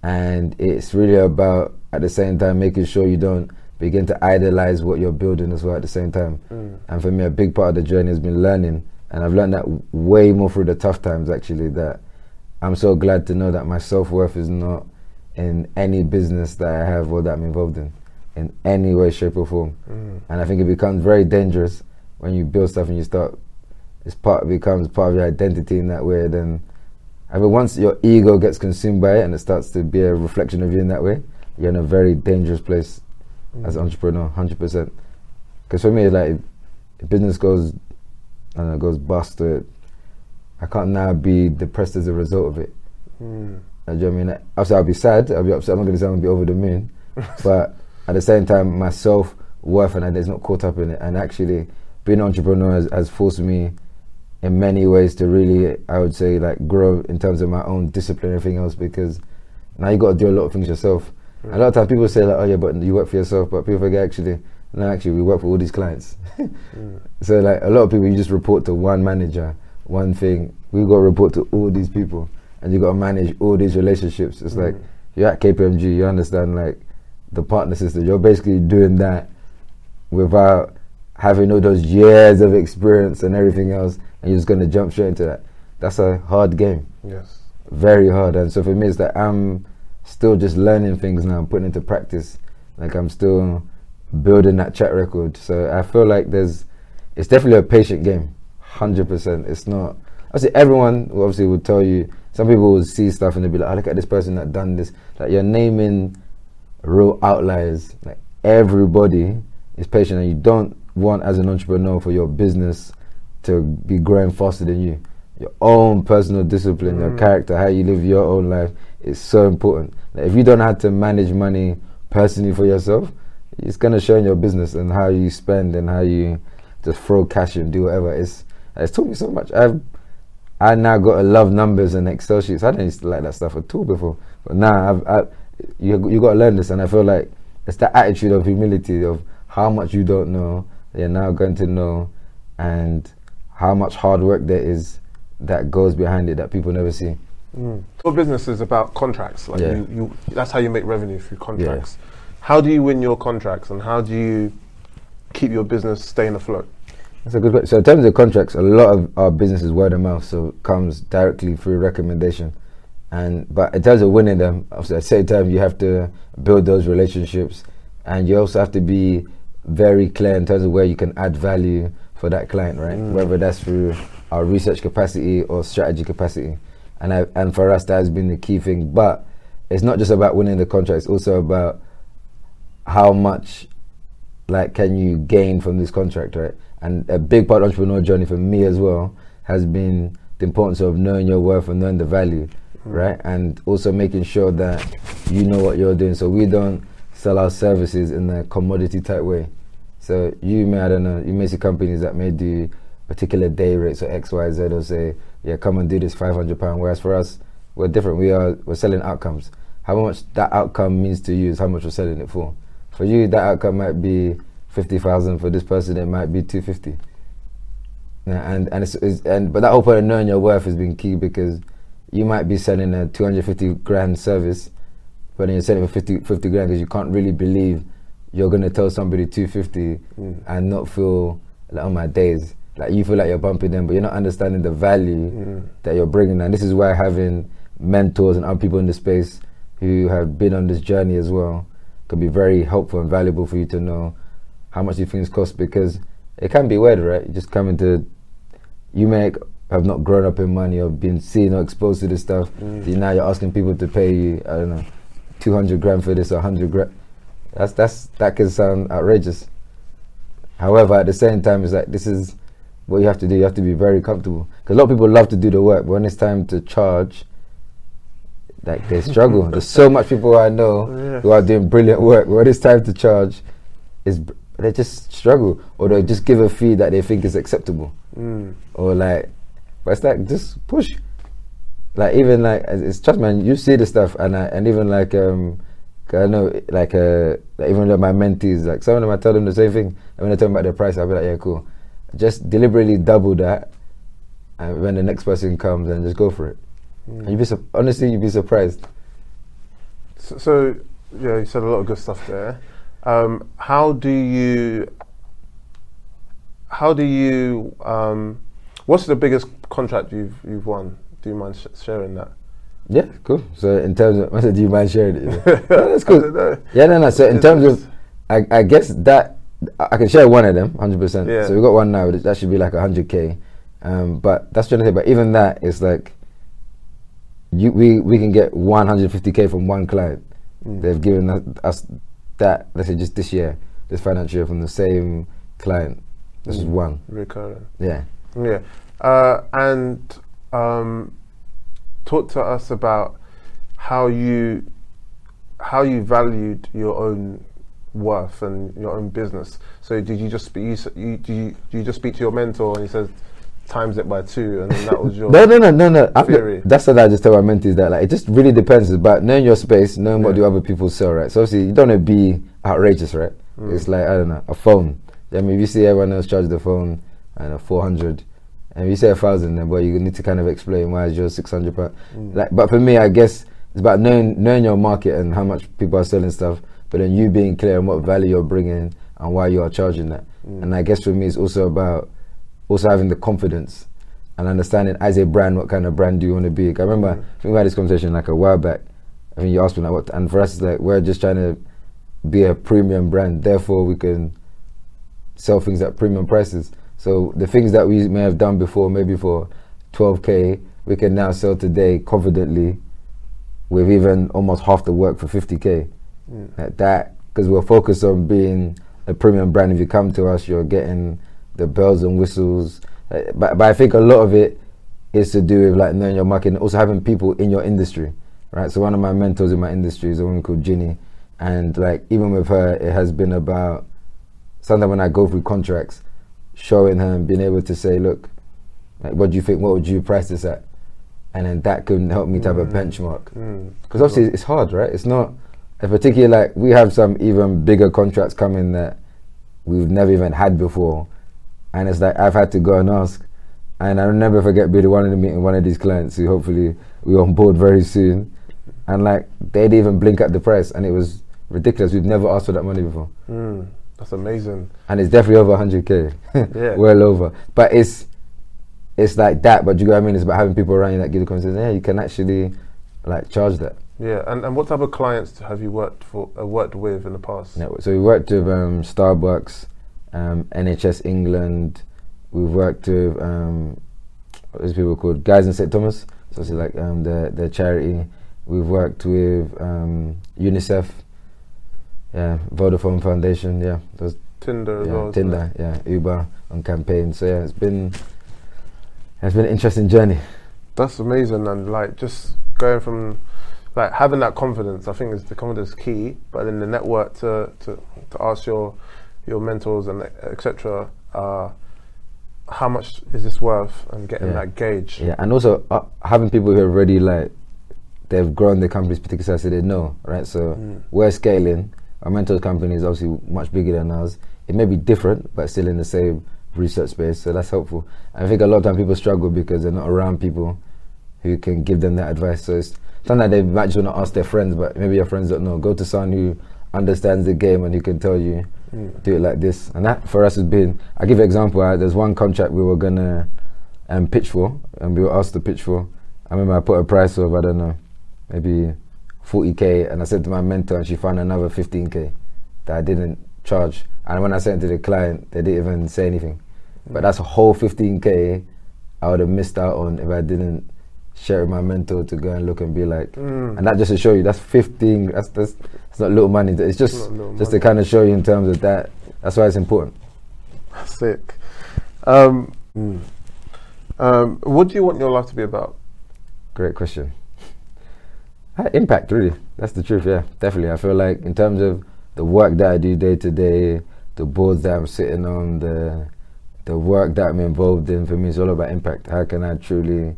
[SPEAKER 2] And it's really about, at the same time, making sure you don't begin to idolize what you're building as well at the same time. Mm. And for me, a big part of the journey has been learning. And I've learned that way more through the tough times, actually, that I'm so glad to know that my self worth is not in any business that I have or that I'm involved in, in any way, shape, or form. Mm. And I think it becomes very dangerous when you build stuff and you start, it's part becomes part of your identity in that way. Then, I mean, once your ego gets consumed by it and it starts to be a reflection of you in that way, you're in a very dangerous place as an entrepreneur, hundred percent. Because for me, like, business goes, and don't goes bust, or I can't now be depressed as a result of it.
[SPEAKER 1] Mm.
[SPEAKER 2] Uh, do you know what I mean? Obviously, I'll be sad. I'll be upset. I'm not going to say I'm going to be over the moon, but at the same time, my self worth and is not caught up in it. And actually, being an entrepreneur has, has forced me in many ways to really, I would say, like grow in terms of my own discipline and everything else. Because now you got to do a lot of things yourself. A lot of times people say like, "Oh yeah, but you work for yourself," but people forget actually. No, actually, we work for all these clients.
[SPEAKER 1] Mm.
[SPEAKER 2] So like a lot of people, you just report to one manager, one thing. We got to report to all these people, and you got to manage all these relationships. It's like
[SPEAKER 1] Mm.
[SPEAKER 2] you're at KPMG, you understand like the partner system. You're basically doing that without having all those years of experience and everything else, and you're just gonna jump straight into that. That's a hard game,
[SPEAKER 1] Yes.
[SPEAKER 2] very hard. And so for me, it's that I'm still just learning things now, putting into practice. Like I'm still building that track record. So I feel like there's, it's definitely a patient game, hundred percent. It's not. Obviously, everyone obviously will tell you. Some people will see stuff and they'll be like, "Oh, look at this person that done this." Like you're naming real outliers. Like everybody is patient, and you don't want as an entrepreneur for your business to be growing faster than you. Your own personal discipline, your
[SPEAKER 1] Mm.
[SPEAKER 2] character, how you live your own life is so important. Like if you don't have to manage money personally for yourself, it's gonna show in your business and how you spend and how you just throw cash and do whatever. It's it's taught me so much. I've I now got to love numbers and Excel sheets. I didn't used to like that stuff at all before, but now I've, I, you you got to learn this, and I feel like it's the attitude of humility of how much you don't know, you're now going to know, and how much hard work there is that goes behind it that people never see.
[SPEAKER 1] Mm. Your business is about contracts. Like
[SPEAKER 2] Yeah.
[SPEAKER 1] you, you, that's how you make revenue through contracts. Yeah. How do you win your contracts, and how do you keep your business staying afloat?
[SPEAKER 2] That's a good question. So in terms of contracts, a lot of our business is word of mouth, so it comes directly through recommendation. And but in terms of winning them, obviously at the same time you have to build those relationships, and you also have to be very clear in terms of where you can add value for that client, right?
[SPEAKER 1] Mm.
[SPEAKER 2] Whether that's through our research capacity or strategy capacity, and I, and for us that has been the key thing. But it's not just about winning the contract; it's also about how much like can you gain from this contract, right? And a big part of entrepreneur journey for me as well has been the importance of knowing your worth and knowing the value, right? And also making sure that you know what you're doing, so we don't sell our services in a commodity type way. So you may, I don't know, you may see companies that may do particular day rates or X, Y, Z, or say, yeah, come and do this 500 pound. Whereas for us, we're different. We are we're selling outcomes. How much that outcome means to you is how much we're selling it for. For you, that outcome might be fifty thousand. For this person, it might be two fifty. Yeah, and and it's, it's and but that whole point of knowing your worth has been key because you might be selling a two hundred fifty grand service, but then you're selling for 50, 50 grand because you can't really believe you're gonna tell somebody two fifty
[SPEAKER 1] Mm.
[SPEAKER 2] and not feel like on my days. Like you feel like you're bumping them, but you're not understanding the value
[SPEAKER 1] Mm.
[SPEAKER 2] that you're bringing. And this is why having mentors and other people in the space who have been on this journey as well can be very helpful and valuable for you to know how much these things cost because it can be weird, right? You just coming to you may have not grown up in money or been seen or exposed to this stuff.
[SPEAKER 1] Mm.
[SPEAKER 2] So now you're asking people to pay you, I don't know, 200 grand for this or 100 grand. That's, that's, that can sound outrageous. However, at the same time, it's like this is what you have to do. You have to be very comfortable because a lot of people love to do the work, but when it's time to charge, like they struggle. There's so much people I know
[SPEAKER 1] Yeah.
[SPEAKER 2] who are doing brilliant work. When it's time to charge, is they just struggle, or they just give a fee that they think is acceptable,
[SPEAKER 1] Mm.
[SPEAKER 2] or like, but it's like just push. Like even like it's it's- trust man, you see the stuff, and I, and even like um, 'cause I know like uh, like even like my mentees, like some of them I tell them the same thing. And when they tell me about the price, I'll be like, yeah, cool. Just deliberately double that, and when the next person comes, and just go for it.
[SPEAKER 1] Mm.
[SPEAKER 2] And you'd be su- honestly, you'd be surprised.
[SPEAKER 1] So, so yeah, you said a lot of good stuff there. Um, how do you? How do you? Um, what's the biggest contract you've you've won? Do you mind sh- sharing that?
[SPEAKER 2] Yeah, cool. So in terms of, I said, do you mind sharing it? Yeah, Yeah, that's
[SPEAKER 1] I
[SPEAKER 2] cool. Yeah, no, no. So in terms of, I, I guess that I can share one of them, hundred percent.
[SPEAKER 1] Yeah.
[SPEAKER 2] So we got one now. That should be like hundred k. Um, but that's trying to say. But even that is like, you we we can get one hundred fifty k from one client,
[SPEAKER 1] Mm.
[SPEAKER 2] They've given us- us that, let's say just this year, this financial year from the same client. This is
[SPEAKER 1] Mm.
[SPEAKER 2] one.
[SPEAKER 1] Recurring.
[SPEAKER 2] Yeah.
[SPEAKER 1] Yeah. Uh, and um, talk to us about how you how you valued your own worth and your own business. So did you just speak, you, you, do you do you just speak to your mentor and he says times it by two and then that was your
[SPEAKER 2] No, no, no, no, no.
[SPEAKER 1] Theory.
[SPEAKER 2] that's what I just tell my mentees that like it just really depends. About knowing your space, knowing what
[SPEAKER 1] Yeah.
[SPEAKER 2] do other people sell, right? So obviously you don't want to be outrageous, right?
[SPEAKER 1] Mm.
[SPEAKER 2] It's like I don't know, a phone. I mean, if you see everyone else charge the phone, and don't four hundred, and you say a thousand, then well, you need to kind of explain why is yours six hundred pound.
[SPEAKER 1] Mm.
[SPEAKER 2] Like, but for me, I guess it's about knowing knowing your market and how much people are selling stuff, but then you being clear on what value you're bringing and why you are charging that.
[SPEAKER 1] Mm.
[SPEAKER 2] And I guess for me, it's also about also having the confidence and understanding as a brand what kind of brand do you want to be. I remember
[SPEAKER 1] Mm.
[SPEAKER 2] I think we had this conversation like a while back. I mean, you asked me like what, and for us, it's like we're just trying to be a premium brand. Therefore, we can sell things at premium prices. So the things that we may have done before, maybe for 12k, we can now sell today confidently with even almost half the work for 50k.
[SPEAKER 1] Mm.
[SPEAKER 2] Like that, because we're focused on being a premium brand. If you come to us, you're getting the bells and whistles. Uh, but, but I think a lot of it is to do with like knowing your market and also having people in your industry, right? So one of my mentors in my industry is a woman called Ginny, and like even with her, it has been about sometimes when I go through contracts, showing her and being able to say, look, like what do you think? What would you price this at? And then that can help me to have a
[SPEAKER 1] Mm.
[SPEAKER 2] benchmark.
[SPEAKER 1] Mm.
[SPEAKER 2] Because obviously it's hard, right? It's not, in particular, like we have some even bigger contracts coming that we've never even had before, and it's like I've had to go and ask, and I'll never forget being one of the meeting one of these clients who hopefully we on board very soon, and like they'd even blink at the price, and it was ridiculous. We've never asked for that money before,
[SPEAKER 1] Mm. That's amazing.
[SPEAKER 2] and it's definitely over 100k,
[SPEAKER 1] Yeah.
[SPEAKER 2] well over. But it's it's like that. But you know what I mean? It's about having people around you that give the confidence. Yeah, you can actually like charge that.
[SPEAKER 1] Yeah. And, and what type of clients have you worked for uh, worked with in the past?
[SPEAKER 2] Yeah, so we worked with um, Starbucks, um, NHS England. We've worked with um, what is people called Guy's and St Thomas. So it's like um, the the charity. We've worked with um, UNICEF. Yeah, Vodafone Foundation. Yeah, those
[SPEAKER 1] Tinder as
[SPEAKER 2] yeah,
[SPEAKER 1] well.
[SPEAKER 2] Tinder. Yeah, Uber on campaign. So yeah, it's been it's been an interesting journey.
[SPEAKER 1] That's amazing, and like just going from like having that confidence. I think is the confidence key, but then the network to to, to ask your your mentors and etc. Uh, how much is this worth, and getting
[SPEAKER 2] Yeah.
[SPEAKER 1] that gauge.
[SPEAKER 2] Yeah, and also uh, having people who are already like they've grown their companies particularly so they know, right? So
[SPEAKER 1] Mm.
[SPEAKER 2] we're scaling. Our mentor company is obviously much bigger than ours. It may be different, but still in the same research space. So that's helpful. I think a lot of time people struggle because they're not around people who can give them that advice. So it's sometimes they might just want to ask their friends, but maybe your friends don't know. Go to someone who understands the game and who can tell you
[SPEAKER 1] Mm.
[SPEAKER 2] do it like this. And that for us has been. I give you an example. There's one contract we were gonna um, pitch for, and we were asked to pitch for. I remember I put a price of I don't know, maybe 40k, and I said to my mentor, and she found another 15k that I didn't charge. And when I sent it to the client, they didn't even say anything. But that's a whole 15k I would have missed out on if I didn't share with my mentor to go and look and be like,
[SPEAKER 1] Mm.
[SPEAKER 2] and that just to show you that's 15. That's that's it's not little money. It's just just to kind of show you in terms of that. That's why it's important.
[SPEAKER 1] Sick. Um, mm. um, what do you want your life to be about?
[SPEAKER 2] Great question. Uh, Impact, really. That's the truth, yeah. Definitely. I feel like, in terms of the work that I do day to day, the boards that I'm sitting on, the the work that I'm involved in, for me, is all about impact. How can I truly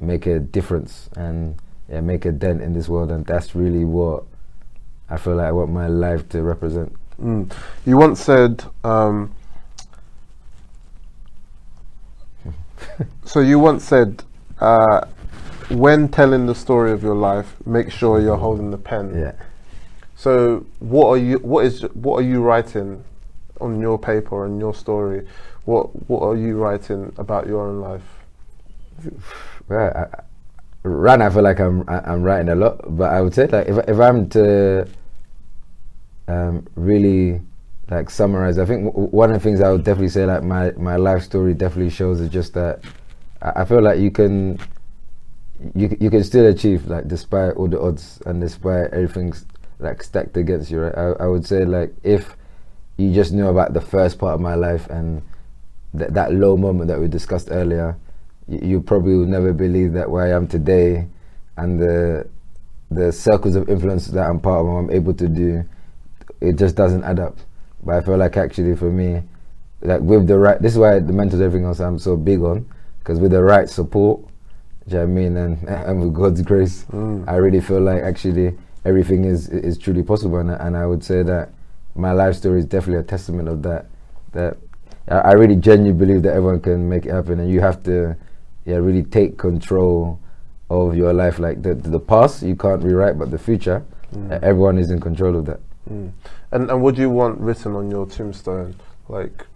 [SPEAKER 2] make a difference and yeah, make a dent in this world? And that's really what I feel like I want my life to represent.
[SPEAKER 1] Mm. You once said, um, so you once said, uh, when telling the story of your life, make sure you're holding the pen.
[SPEAKER 2] Yeah.
[SPEAKER 1] So what are you? What is? What are you writing on your paper and your story? What What are you writing about your own life?
[SPEAKER 2] Well, I, right now I feel like I'm I, I'm writing a lot, but I would say like if if I'm to um, really like summarize, I think w- one of the things I would definitely say like my my life story definitely shows is just that I, I feel like you can you you can still achieve like despite all the odds and despite everything like stacked against you, right? I, I would say like if you just knew about the first part of my life and th- that low moment that we discussed earlier, you, you probably would never believe that where I am today and the the circles of influence that I'm part of, I'm able to do, it just doesn't add up. But I feel like actually for me, like with the right, this is why the mentors, everything else I'm so big on, because with the right support, do you know what I mean, and, and with God's grace,
[SPEAKER 1] Mm.
[SPEAKER 2] I really feel like actually everything is is truly possible, and, and I would say that my life story is definitely a testament of that. That I I really genuinely believe that everyone can make it happen, and you have to, yeah, really take control of your life. Like the the past, you can't rewrite, but the future,
[SPEAKER 1] Mm.
[SPEAKER 2] uh, everyone is in control of that.
[SPEAKER 1] Mm. And and what do you want written on your tombstone? Like,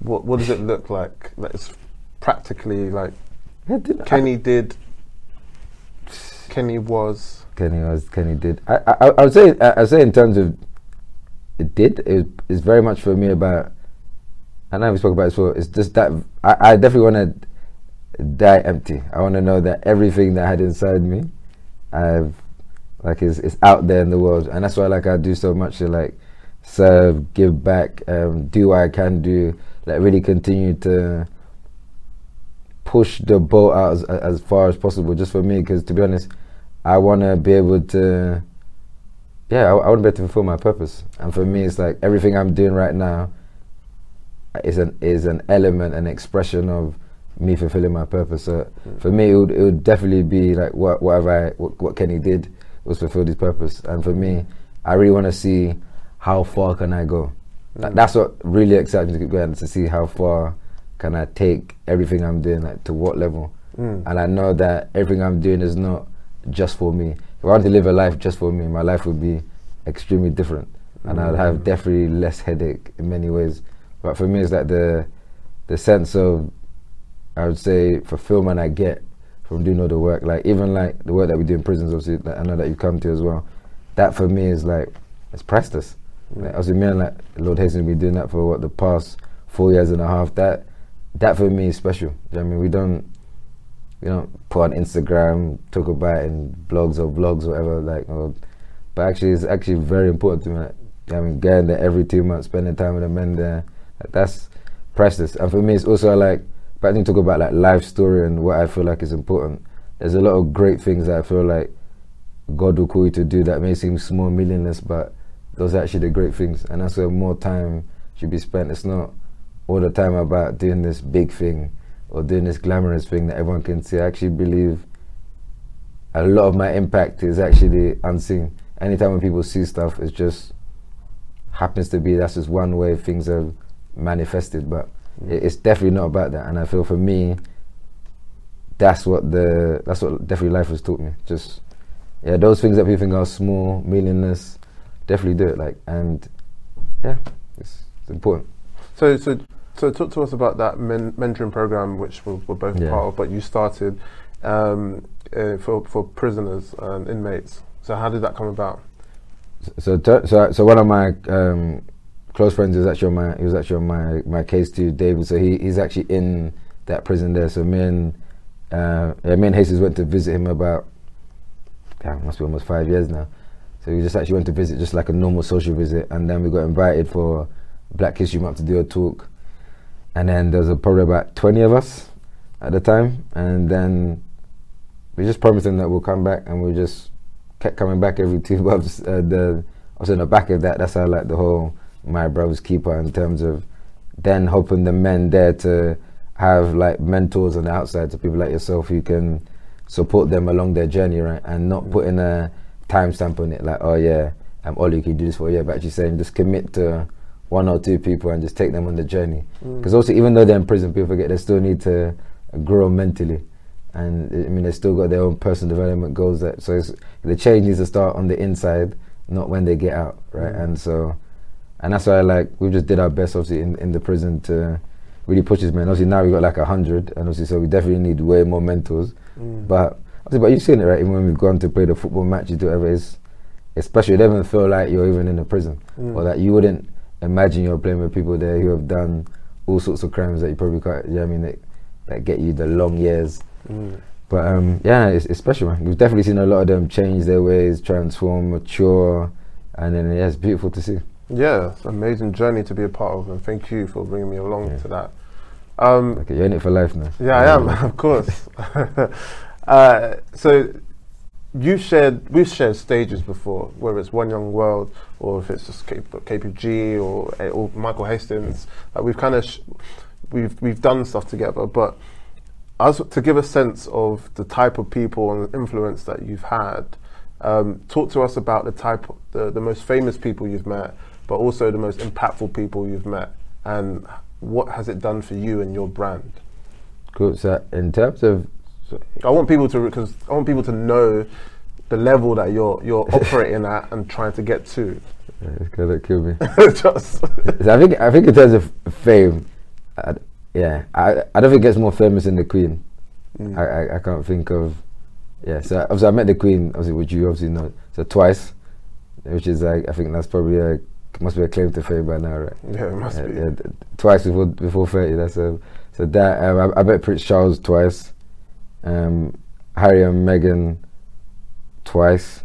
[SPEAKER 1] what what does it look like? It's practically like
[SPEAKER 2] Yeah, didn't I-
[SPEAKER 1] Kenny did. Kenny was.
[SPEAKER 2] Kenny was Kenny did. I I, I would say I, I would say in terms of it did it it's very much for me about. I know we spoke about it before. It's just that I, I definitely want to die empty. I want to know that everything that I had inside me, I've like is is out there in the world, and that's why like I do so much to like serve, give back, um, do what I can do, like really continue to push the boat out as, as far as possible, just for me. Because to be honest, I want to be able to, yeah, I, I want to be able to fulfill my purpose. And for me, it's like everything I'm doing right now is an is an element, an expression of me fulfilling my purpose. So for me, it would it would definitely be like what whatever I, what, what Kenny did was fulfill his purpose. And for me, I really want to see how far can I go.
[SPEAKER 1] Mm.
[SPEAKER 2] That's what really excites me to keep going to see how far can I take everything I'm doing, like to what level.
[SPEAKER 1] Mm.
[SPEAKER 2] And I know that everything I'm doing is not just for me. If I wanted to live a life just for me, my life would be extremely different, and I'd have
[SPEAKER 1] Mm.
[SPEAKER 2] definitely less headache in many ways. But for me, it's like the the sense of I would say fulfillment I get from doing all the work. Like even like the work that we do in prisons, obviously, that I know that you come to as well. That for me is like it's priceless. Like, obviously, me and like Lord Hastings been doing that for what the past four years and a half. That that for me is special. You know I mean, we don't we don't put on Instagram, talk about it in blogs or vlogs or whatever. Like, or, but actually, it's actually very important to me. Like, I mean, getting there every two months, spending time with the men there, like, that's priceless. And for me, it's also like, but I think talk about like life story and what I feel like is important. There's a lot of great things that I feel like God will call you to do that may seem small, meaningless, but those are actually the great things. And that's where more time should be spent. It's not all the time about doing this big thing or doing this glamorous thing that everyone can see. I actually believe a lot of my impact is actually unseen. Anytime when people see stuff, it just happens to be that's just one way things have manifested. But it, it's definitely not about that. And I feel for me, that's what the that's what definitely life has taught me. Just yeah, those things that people think are small, meaningless, definitely do it. Like and yeah, it's, it's important.
[SPEAKER 1] So so so talk to us about that men- mentoring program, which we're, we're both
[SPEAKER 2] Yeah.
[SPEAKER 1] part of, but you started um, uh, for for prisoners and inmates. So how did that come about?
[SPEAKER 2] So, so, so one of my um, close friends is actually on my he was actually on my, my case too, David. So he, he's actually in that prison there. So me and uh, yeah, me and Hastings went to visit him about yeah, must be almost five years now. So we just actually went to visit, just like a normal social visit, and then we got invited for Black History Month to do a talk. And then there was a, probably about twenty of us at the time, and then we just promised him that we'll come back, and we just kept coming back every two months. Uh, the also in the back of that, that's how like the whole my brother's keeper in terms of then hoping the men there to have like mentors on the outside, to people like yourself who can support them along their journey, right, and not putting a timestamp on it like, oh yeah, um, Ollie, can you do this for a year? But actually saying just commit to one or two people and just take them on the journey. Because also, even though they're in prison, people forget they still need to grow mentally and I mean they still got their own personal development goals. That so it's, the change needs to start on the inside, not when they get out, right?
[SPEAKER 1] Mm.
[SPEAKER 2] And so, and that's why like we just did our best, obviously in, in the prison to really push this man. Obviously now we got like a hundred, and obviously so we definitely need way more mentors.
[SPEAKER 1] Mm.
[SPEAKER 2] But obviously, but you've seen it, right? Even when we've gone to play the football matches, do whatever, it's especially it doesn't feel like you're even in a prison
[SPEAKER 1] Mm.
[SPEAKER 2] or that you wouldn't imagine you're playing with people there who have done all sorts of crimes that you probably can't. You know I mean? That, that get you the long years.
[SPEAKER 1] Mm.
[SPEAKER 2] But um, yeah, it's, it's special. Man. We've definitely seen a lot of them change their ways, transform, mature, and then yeah, it's beautiful to see.
[SPEAKER 1] Yeah, it's an amazing journey to be a part of, and thank you for bringing me along yeah. to that. Um,
[SPEAKER 2] okay, you're in it for life now.
[SPEAKER 1] Yeah, I am, of course. uh, so you shared, we've shared stages before, whether it's One Young World or if it's just K- KPMG or, eh, or Michael Hastings. We've kind of sh- we've we've done stuff together, but as to give a sense of the type of people and influence that you've had, um, talk to us about the type, of, the the most famous people you've met, but also the most impactful people you've met, and what has it done for you and your brand?
[SPEAKER 2] Cool. So in terms of
[SPEAKER 1] I want people to because I want people to know the level that you're you're operating at and trying to get to.
[SPEAKER 2] Yeah, it's gonna kill me. Just I think I think in terms of fame, I, yeah, I I don't think it gets more famous than the Queen. Mm. I, I, I can't think of yeah. So obviously I met the Queen obviously which you obviously know so twice, which is like I think that's probably a must be a claim to fame by now, right?
[SPEAKER 1] Yeah, it must
[SPEAKER 2] yeah,
[SPEAKER 1] be.
[SPEAKER 2] Yeah, twice before before thirty. That's a so that um, I, I met Prince Charles twice um, Harry and Meghan twice.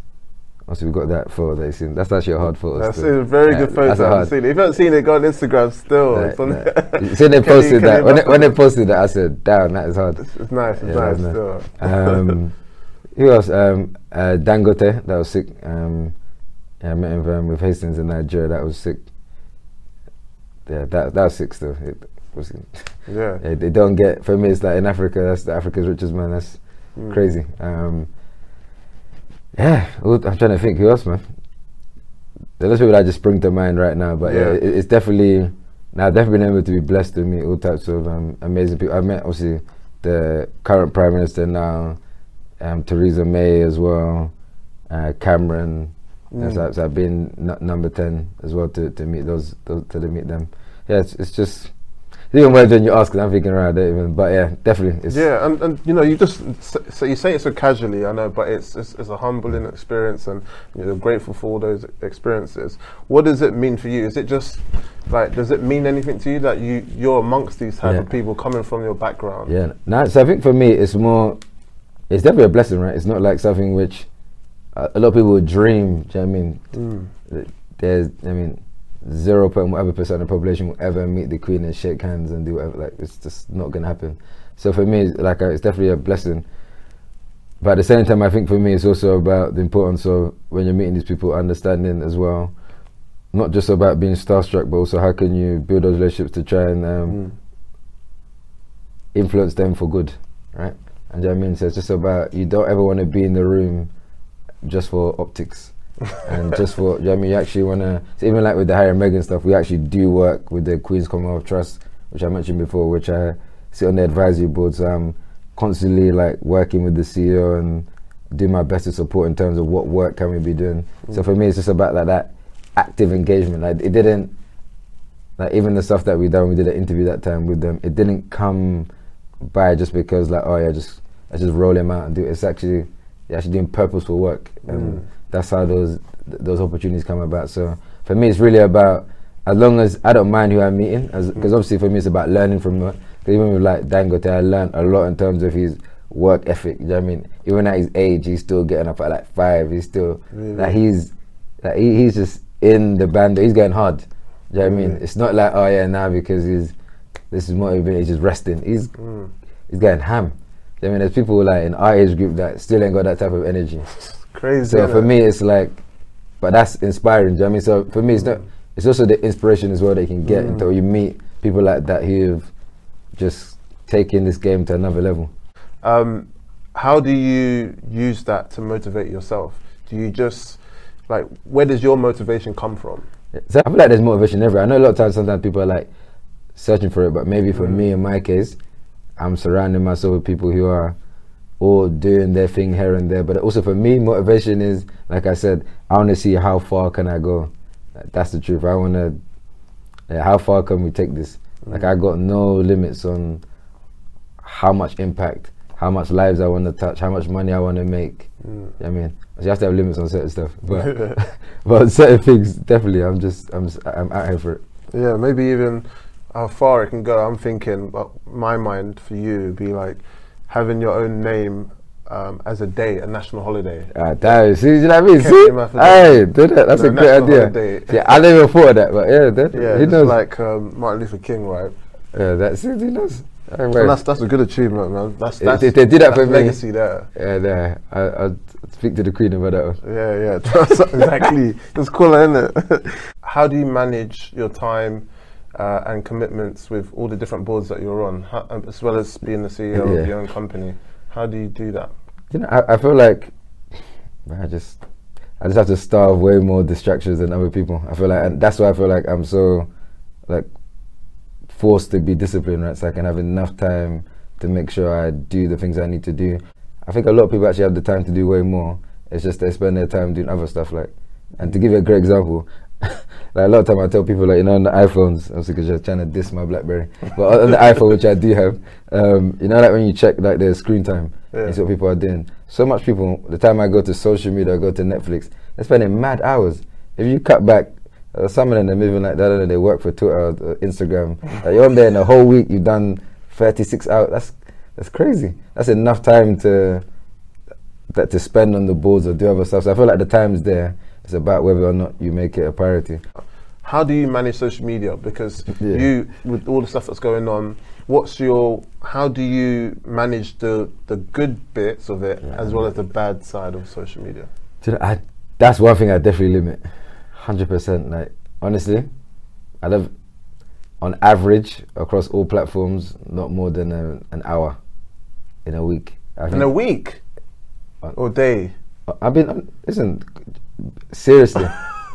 [SPEAKER 2] Also, we've got that photo that you seen. That's actually a hard photo.
[SPEAKER 1] That's still. a very yeah, good photo. I haven't seen it. If you haven't seen it, go on Instagram still.
[SPEAKER 2] Like, like. you see they posted that. When they, when they posted that, I said, "Damn, that is hard."
[SPEAKER 1] It's, it's nice. It's yeah, nice, nice. Still.
[SPEAKER 2] Um, who else? Um, uh, Dangote. That was sick. Um, yeah, I met him um, with Hastings in Nigeria. That was sick. Yeah, that that was sick still. It,
[SPEAKER 1] yeah.
[SPEAKER 2] yeah. They don't get for me. It's like in Africa. That's the Africa's richest man. That's mm. crazy. Um, yeah, I'm trying to think who else, man. There's people that just spring to mind right now, but yeah, yeah it, it's definitely. Now I've definitely been able to be blessed to meet all types of um, amazing people. I've met obviously the current prime minister now, um, Theresa May as well, uh, Cameron. Mm. So, so, I've been n- number ten as well to, to meet those, those to meet them. Yeah, it's, it's just even weird when you ask, I'm thinking, right, even. But yeah, definitely.
[SPEAKER 1] yeah, and, and you know, you just so you say it so casually, I know, but it's it's, it's a humbling experience, and you're grateful for all those experiences. What does it mean for you? Is it just like, does it mean anything to you that you you're amongst these type yeah. of people coming from your background?
[SPEAKER 2] Yeah, no, so I think for me, it's more, it's definitely a blessing, right? It's not like something which uh, a lot of people would dream. Do you know I mean? Mm. There's, I mean zero point whatever percent of the population will ever meet the Queen and shake hands and do whatever. Like it's just not gonna happen. So for me, like it's definitely a blessing. But at the same time, I think for me, it's also about the importance of when you're meeting these people, understanding as well, not just about being starstruck, but also how can you build those relationships to try and um, mm. influence them for good, right? And you know what I mean? So it's just about you don't ever want to be in the room just for optics and just for, you know I mean, you actually want to, even like with the Harry and Meghan stuff, we actually do work with the Queen's Commonwealth Trust, which I mentioned before, which I sit on the advisory board. So I'm constantly like working with the CEO and do my best to support in terms of what work can we be doing. Mm. So for me, it's just about like that active engagement. Like it didn't, like even the stuff that we done, we did an interview that time with them. It didn't come by just because like, oh yeah, just I just roll him out and do it. It's actually, actually doing purposeful work. Mm that's how those those opportunities come about. So for me, it's really about as long as I don't mind who I'm meeting, because mm. obviously for me it's about learning from. Because even with like Dangote, I learned a lot in terms of his work ethic. You know what I mean? Even at his age, he's still getting up at like five. He's still really? like he's like he, he's just in the band. He's going hard. You know what I mean? It's not like oh yeah now because he's this is motivated. He's just resting. He's mm. he's getting ham. I mean, there's people like in our age group that still ain't got that type of energy.
[SPEAKER 1] Crazy.
[SPEAKER 2] So for me, it's like, but that's inspiring. Do you know I mean? So for me, it's not. It's also the inspiration as well that you can get mm. until you meet people like that who've just taken this game to another level.
[SPEAKER 1] Um, how do you use that to motivate yourself? Do you just like where does your motivation come from?
[SPEAKER 2] So I feel like there's motivation everywhere. I know a lot of times sometimes people are like searching for it, but maybe for mm. me in my case, I'm surrounding myself with people who are or doing their thing here and there. But also for me, motivation is like I said, I want to see how far can I go. That's the truth. I want to. Yeah, how far can we take this? Mm. Like I got no limits on how much impact, how much lives I want to touch, how much money I want to make. Mm. I mean, so you have to have limits on certain stuff, but but certain things definitely. I'm just I'm just, I'm out here for it.
[SPEAKER 1] Yeah, maybe even how far it can go. I'm thinking, but my mind for you would be like having your own name um, as a day, a national holiday.
[SPEAKER 2] Ah, damn, see, you know what I mean? See? Hey, do that. That's
[SPEAKER 1] No,
[SPEAKER 2] a great idea.
[SPEAKER 1] holiday.
[SPEAKER 2] Yeah, I never even thought of that, but yeah, that,
[SPEAKER 1] Yeah,
[SPEAKER 2] he knows.
[SPEAKER 1] like um, Martin Luther King, right?
[SPEAKER 2] yeah, that's it, he knows.
[SPEAKER 1] And that's that's a good achievement, man. That's that's
[SPEAKER 2] if they did that for me-
[SPEAKER 1] legacy there.
[SPEAKER 2] Yeah, yeah. I, I'll speak to the Queen about that one.
[SPEAKER 1] Yeah, yeah, exactly. It's cooler, isn't it? How do you manage your time uh, and commitments with all the different boards that you're on, How, um, as well as being the CEO
[SPEAKER 2] Yeah.
[SPEAKER 1] of your own company? How do you do that?
[SPEAKER 2] You know, I, I feel like I just I just have to starve way more distractions than other people. I feel like, and that's why I feel like I'm so like forced to be disciplined, right? So I can have enough time to make sure I do the things I need to do. I think a lot of people actually have the time to do way more. It's just they spend their time doing other stuff. Like, and to give you a great example, like a lot of time I tell people like you know on the iPhones, obviously because you're trying to diss my BlackBerry, but on the iPhone which I do have, um, you know like when you check like the screen time,
[SPEAKER 1] Yeah.
[SPEAKER 2] you what people are doing. So much people, the time I go to social media, I go to Netflix, they're spending mad hours. If you cut back, uh, some of them they're moving like that, and they work for two hours uh, Instagram. Like, you're on there in a whole week, you've done 36 hours. That's that's crazy. That's enough time to that to spend on the boards or do other stuff. So I feel like the time's there. It's about whether or not you make it a priority.
[SPEAKER 1] How do you manage social media? Because
[SPEAKER 2] Yeah.
[SPEAKER 1] you, with all the stuff that's going on, what's your? How do you manage the the good bits of it as well as the bad side of social media?
[SPEAKER 2] You know, I, that's one thing I definitely limit. Hundred percent. Like honestly, I love on average across all platforms not more than a, an hour in a week.
[SPEAKER 1] In a week uh, or day?
[SPEAKER 2] I've been listen seriously.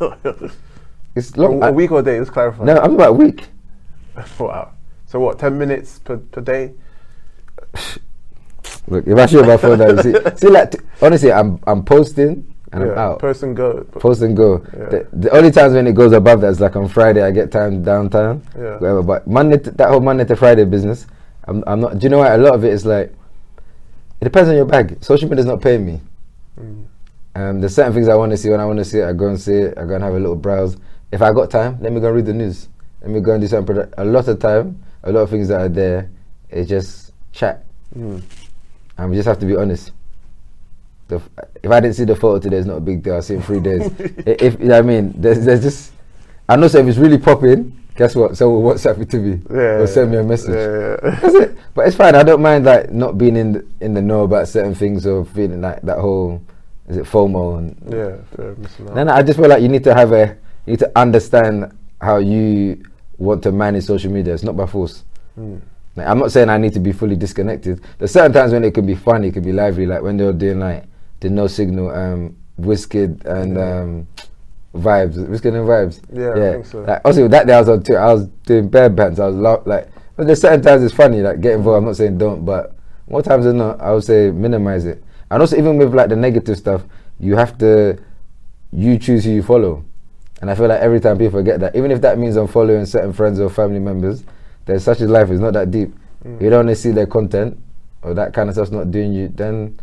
[SPEAKER 2] it's long.
[SPEAKER 1] a
[SPEAKER 2] I-
[SPEAKER 1] week or day? Let's clarify.
[SPEAKER 2] no, I'm about a week.
[SPEAKER 1] Wow. So what? Ten minutes per, per day?
[SPEAKER 2] Look, if I show my phone now, you see, see, like t- honestly, I'm I'm posting and I'm out.
[SPEAKER 1] Post and go.
[SPEAKER 2] Post and go.
[SPEAKER 1] Yeah.
[SPEAKER 2] The, the only times when it goes above that is like on Friday. I get time downtown.
[SPEAKER 1] Yeah.
[SPEAKER 2] Whatever. But Monday, to, that whole Monday to Friday business, I'm, I'm not. Do you know what? A lot of it is like, it depends on your bag. Social media's not paying me.
[SPEAKER 1] Mm.
[SPEAKER 2] Um, there's certain things I want to see. When I want to see it, I go and see it. I go and have a little browse. If I got time, let me go and read the news. Let me go and do something. produ- A lot of time, a lot of things that are there, it's just chat.
[SPEAKER 1] Mm.
[SPEAKER 2] And we just have to be honest. The f- if I didn't see the photo today, it's not a big deal. I'll see it in three days. I- if you know I mean, there's, there's just. I know so if it's really popping, guess what? Someone will WhatsApp it to me
[SPEAKER 1] Yeah.
[SPEAKER 2] or send me a message.
[SPEAKER 1] Yeah, yeah.
[SPEAKER 2] That's it. But it's fine. I don't mind like not being in the, in the know about certain things or feeling like that whole is it FOMO and
[SPEAKER 1] yeah. yeah, out.
[SPEAKER 2] no, no, I just feel like you need to have a, you need to understand how you want to manage social media. It's not by force.
[SPEAKER 1] Mm.
[SPEAKER 2] Like, I'm not saying I need to be fully disconnected. There's certain times when it can be funny, it can be lively, like when they were doing like the no signal, um, Wizkid and
[SPEAKER 1] Yeah.
[SPEAKER 2] um, vibes, Wizkid and vibes.
[SPEAKER 1] Yeah, I think so.
[SPEAKER 2] Like, also that day I was on Twitter, I was doing bare bands. I was like, but there's certain times it's funny, like get involved. I'm not saying don't, but more times than not, I would say minimize it. And also even with like the negative stuff, you have to, you choose who you follow. And I feel like every time people forget that, even if that means I'm following certain friends or family members, there's such a life. It's not that deep.
[SPEAKER 1] Mm.
[SPEAKER 2] You don't want to see their content or that kind of stuff's not doing you. Then,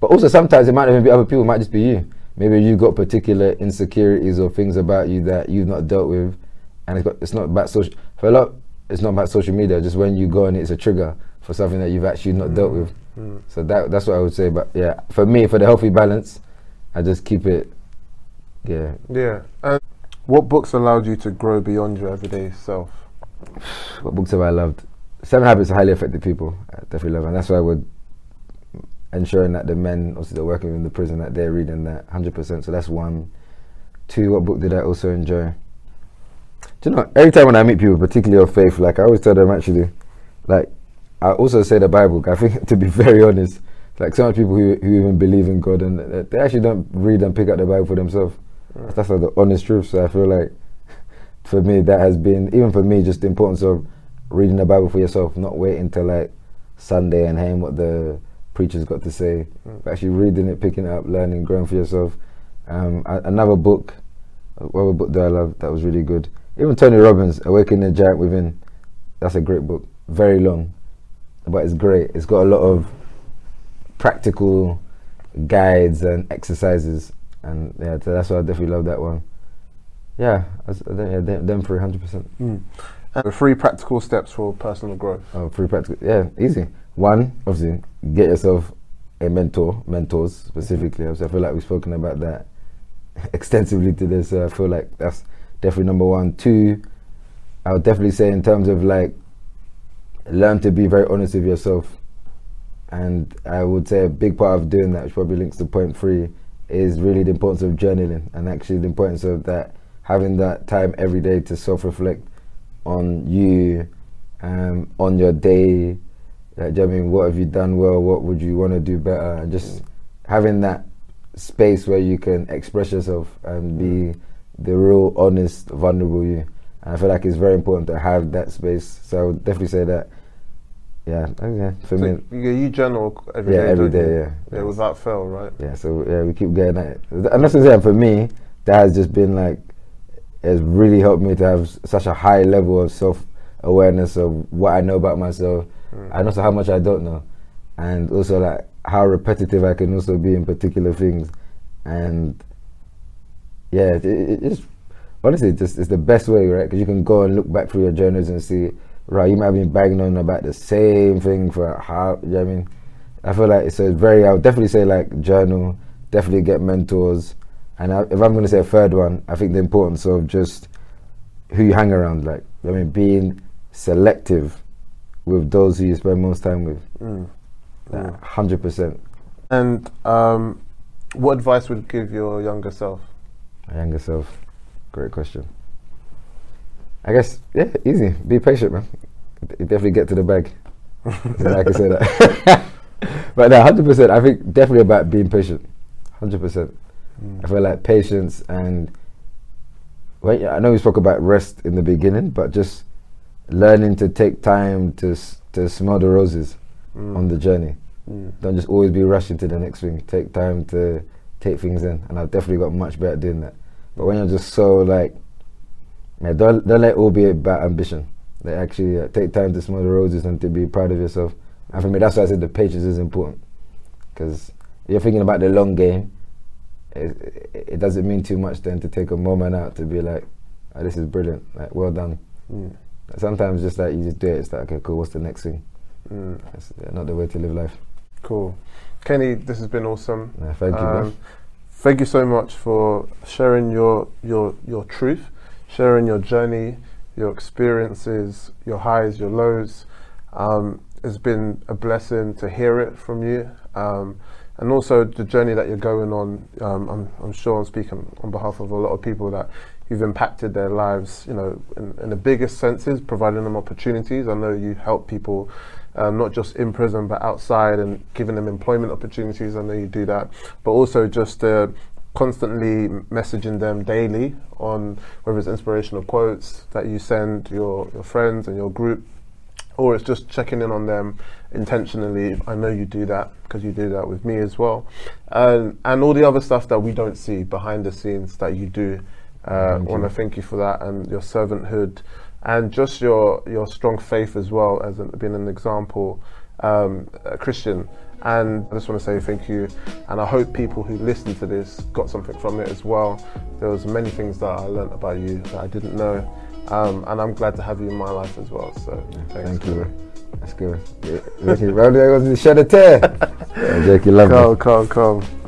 [SPEAKER 2] but also sometimes it might even be other people. It might just be you. Maybe you got particular insecurities or things about you that you've not dealt with, and it's, got, it's not about social. For a lot, it's not about social media. Just when you go it, it's a trigger for something that you've actually not dealt with.
[SPEAKER 1] Mm.
[SPEAKER 2] So that that's what I would say. But yeah, for me, for the healthy balance, I just keep it. Yeah,
[SPEAKER 1] Yeah. What books allowed you to grow beyond your everyday self?
[SPEAKER 2] what books have I loved? Seven Habits of Highly Effective People. I definitely love, and that's why I would ensuring that the men, also they're working in the prison, that they're reading that hundred percent. So that's one. Two. What book did I also enjoy? Do you know? Every time when I meet people, particularly of faith, like I always tell them actually, like I also say the Bible. I think to be very honest, like some people who, who even believe in God and uh, they actually don't read and pick up the Bible for themselves. That's like the honest truth. So I feel like for me that has been even for me just the importance of reading the Bible for yourself, not waiting till like Sunday and hearing what the preacher's got to say,
[SPEAKER 1] Mm.
[SPEAKER 2] but actually reading it, picking it up, learning, growing for yourself. Um, another book, what book that I love that was really good. Even Tony Robbins, Awakening the Giant Within. That's a great book. Very long, but it's great. It's got a lot of practical guides and exercises, and yeah, so that's why I definitely love that one. Yeah, I I yeah them, them three hundred percent.
[SPEAKER 1] Mm. Three practical steps for personal growth.
[SPEAKER 2] Oh, pretty practical. Yeah, easy. One, obviously, get yourself a mentor, mentors specifically. So I feel like we've spoken about that extensively today. So I feel like that's definitely number one. Two, I would definitely say in terms of like learn to be very honest with yourself. And I would say a big part of doing that, which probably links to point three, is really the importance of journaling and actually the importance of that having that time every day to self reflect on you, um, on your day. Like, I mean, what have you done well? What would you want to do better? And just having that space where you can express yourself and be the real, honest, vulnerable you. And I feel like it's very important to have that space. So I would definitely say that. Yeah, oh, yeah. For
[SPEAKER 1] So
[SPEAKER 2] me,
[SPEAKER 1] you, you journal every
[SPEAKER 2] Yeah,
[SPEAKER 1] day,
[SPEAKER 2] every
[SPEAKER 1] don't
[SPEAKER 2] yeah.
[SPEAKER 1] Yeah,
[SPEAKER 2] Yes.
[SPEAKER 1] without fail, right?
[SPEAKER 2] yeah. So yeah, we keep getting at it. And that's what. For me, that has just been like, it's really helped me to have such a high level of self awareness of what I know about myself, hmm. and also how much I don't know, and also like how repetitive I can also be in particular things, and yeah, it, it, it's honestly it's just it's the best way, right? Because you can go and look back through your journals and see, right, you might have been banging on about the same thing for how, you know what I mean? I feel like it's a very, I would definitely say like journal, definitely get mentors. And I, if I'm going to say a third one, I think the importance of just who you hang around, like, I mean, being selective with those who you spend most time with.
[SPEAKER 1] Mm.
[SPEAKER 2] Like, 100%.
[SPEAKER 1] And um, what advice would you give your younger self?
[SPEAKER 2] My younger self. Great question. I guess, yeah, easy. Be patient, man. You definitely get to the bag. I can say that. but no, 100%. I think definitely about being patient. 100%. I feel like patience and, well, yeah, I know we spoke about rest in the beginning, but just learning to take time to to smell the roses on the journey.
[SPEAKER 1] Mm.
[SPEAKER 2] Don't just always be rushing to the next thing. Take time to take things in, and I've definitely got much better doing that. But when you're just so like, man, don't don't let all be about ambition. Like actually uh, take time to smell the roses and to be proud of yourself. And for me, that's why I said the patience is important. Because you're thinking about the long game. It, it, it doesn't mean too much then to take a moment out to be like, oh, this is brilliant. Like, well done.
[SPEAKER 1] Mm.
[SPEAKER 2] Sometimes just like you just do it. It's like, okay, cool. What's the next thing?
[SPEAKER 1] Mm.
[SPEAKER 2] That's uh, not the way to live life.
[SPEAKER 1] Cool. Kenny, this has been awesome.
[SPEAKER 2] Nah, thank you.
[SPEAKER 1] Um, thank you so much for sharing your your your truth, sharing your journey, your experiences, your highs, your lows. Um, it's been a blessing to hear it from you, um, and also the journey that you're going on. Um, I'm, I'm sure I'm speaking on behalf of a lot of people that you've impacted their lives. You know, in, in the biggest senses, providing them opportunities. I know you help people um, not just in prison but outside and giving them employment opportunities. I know you do that, but also just uh, constantly messaging them daily on whether it's inspirational quotes that you send your, your friends and your group, or it's just checking in on them intentionally. I know you do that because you do that with me as well, and and all the other stuff that we don't see behind the scenes that you do. Uh,
[SPEAKER 2] Thank
[SPEAKER 1] want to thank you for that and your servanthood and just your your strong faith as well as being an example um, a Christian. And I just want to say thank you. And I hope people who listen to this got something from it as well. There was many things that I learnt about you that I didn't know. Um, and I'm glad to have you in my life as well. So thanks.
[SPEAKER 2] Thank you. That's good. Yeah, Ricky, round there goes the shed a tear. yeah, Jake, you love me.
[SPEAKER 1] Come, come, come.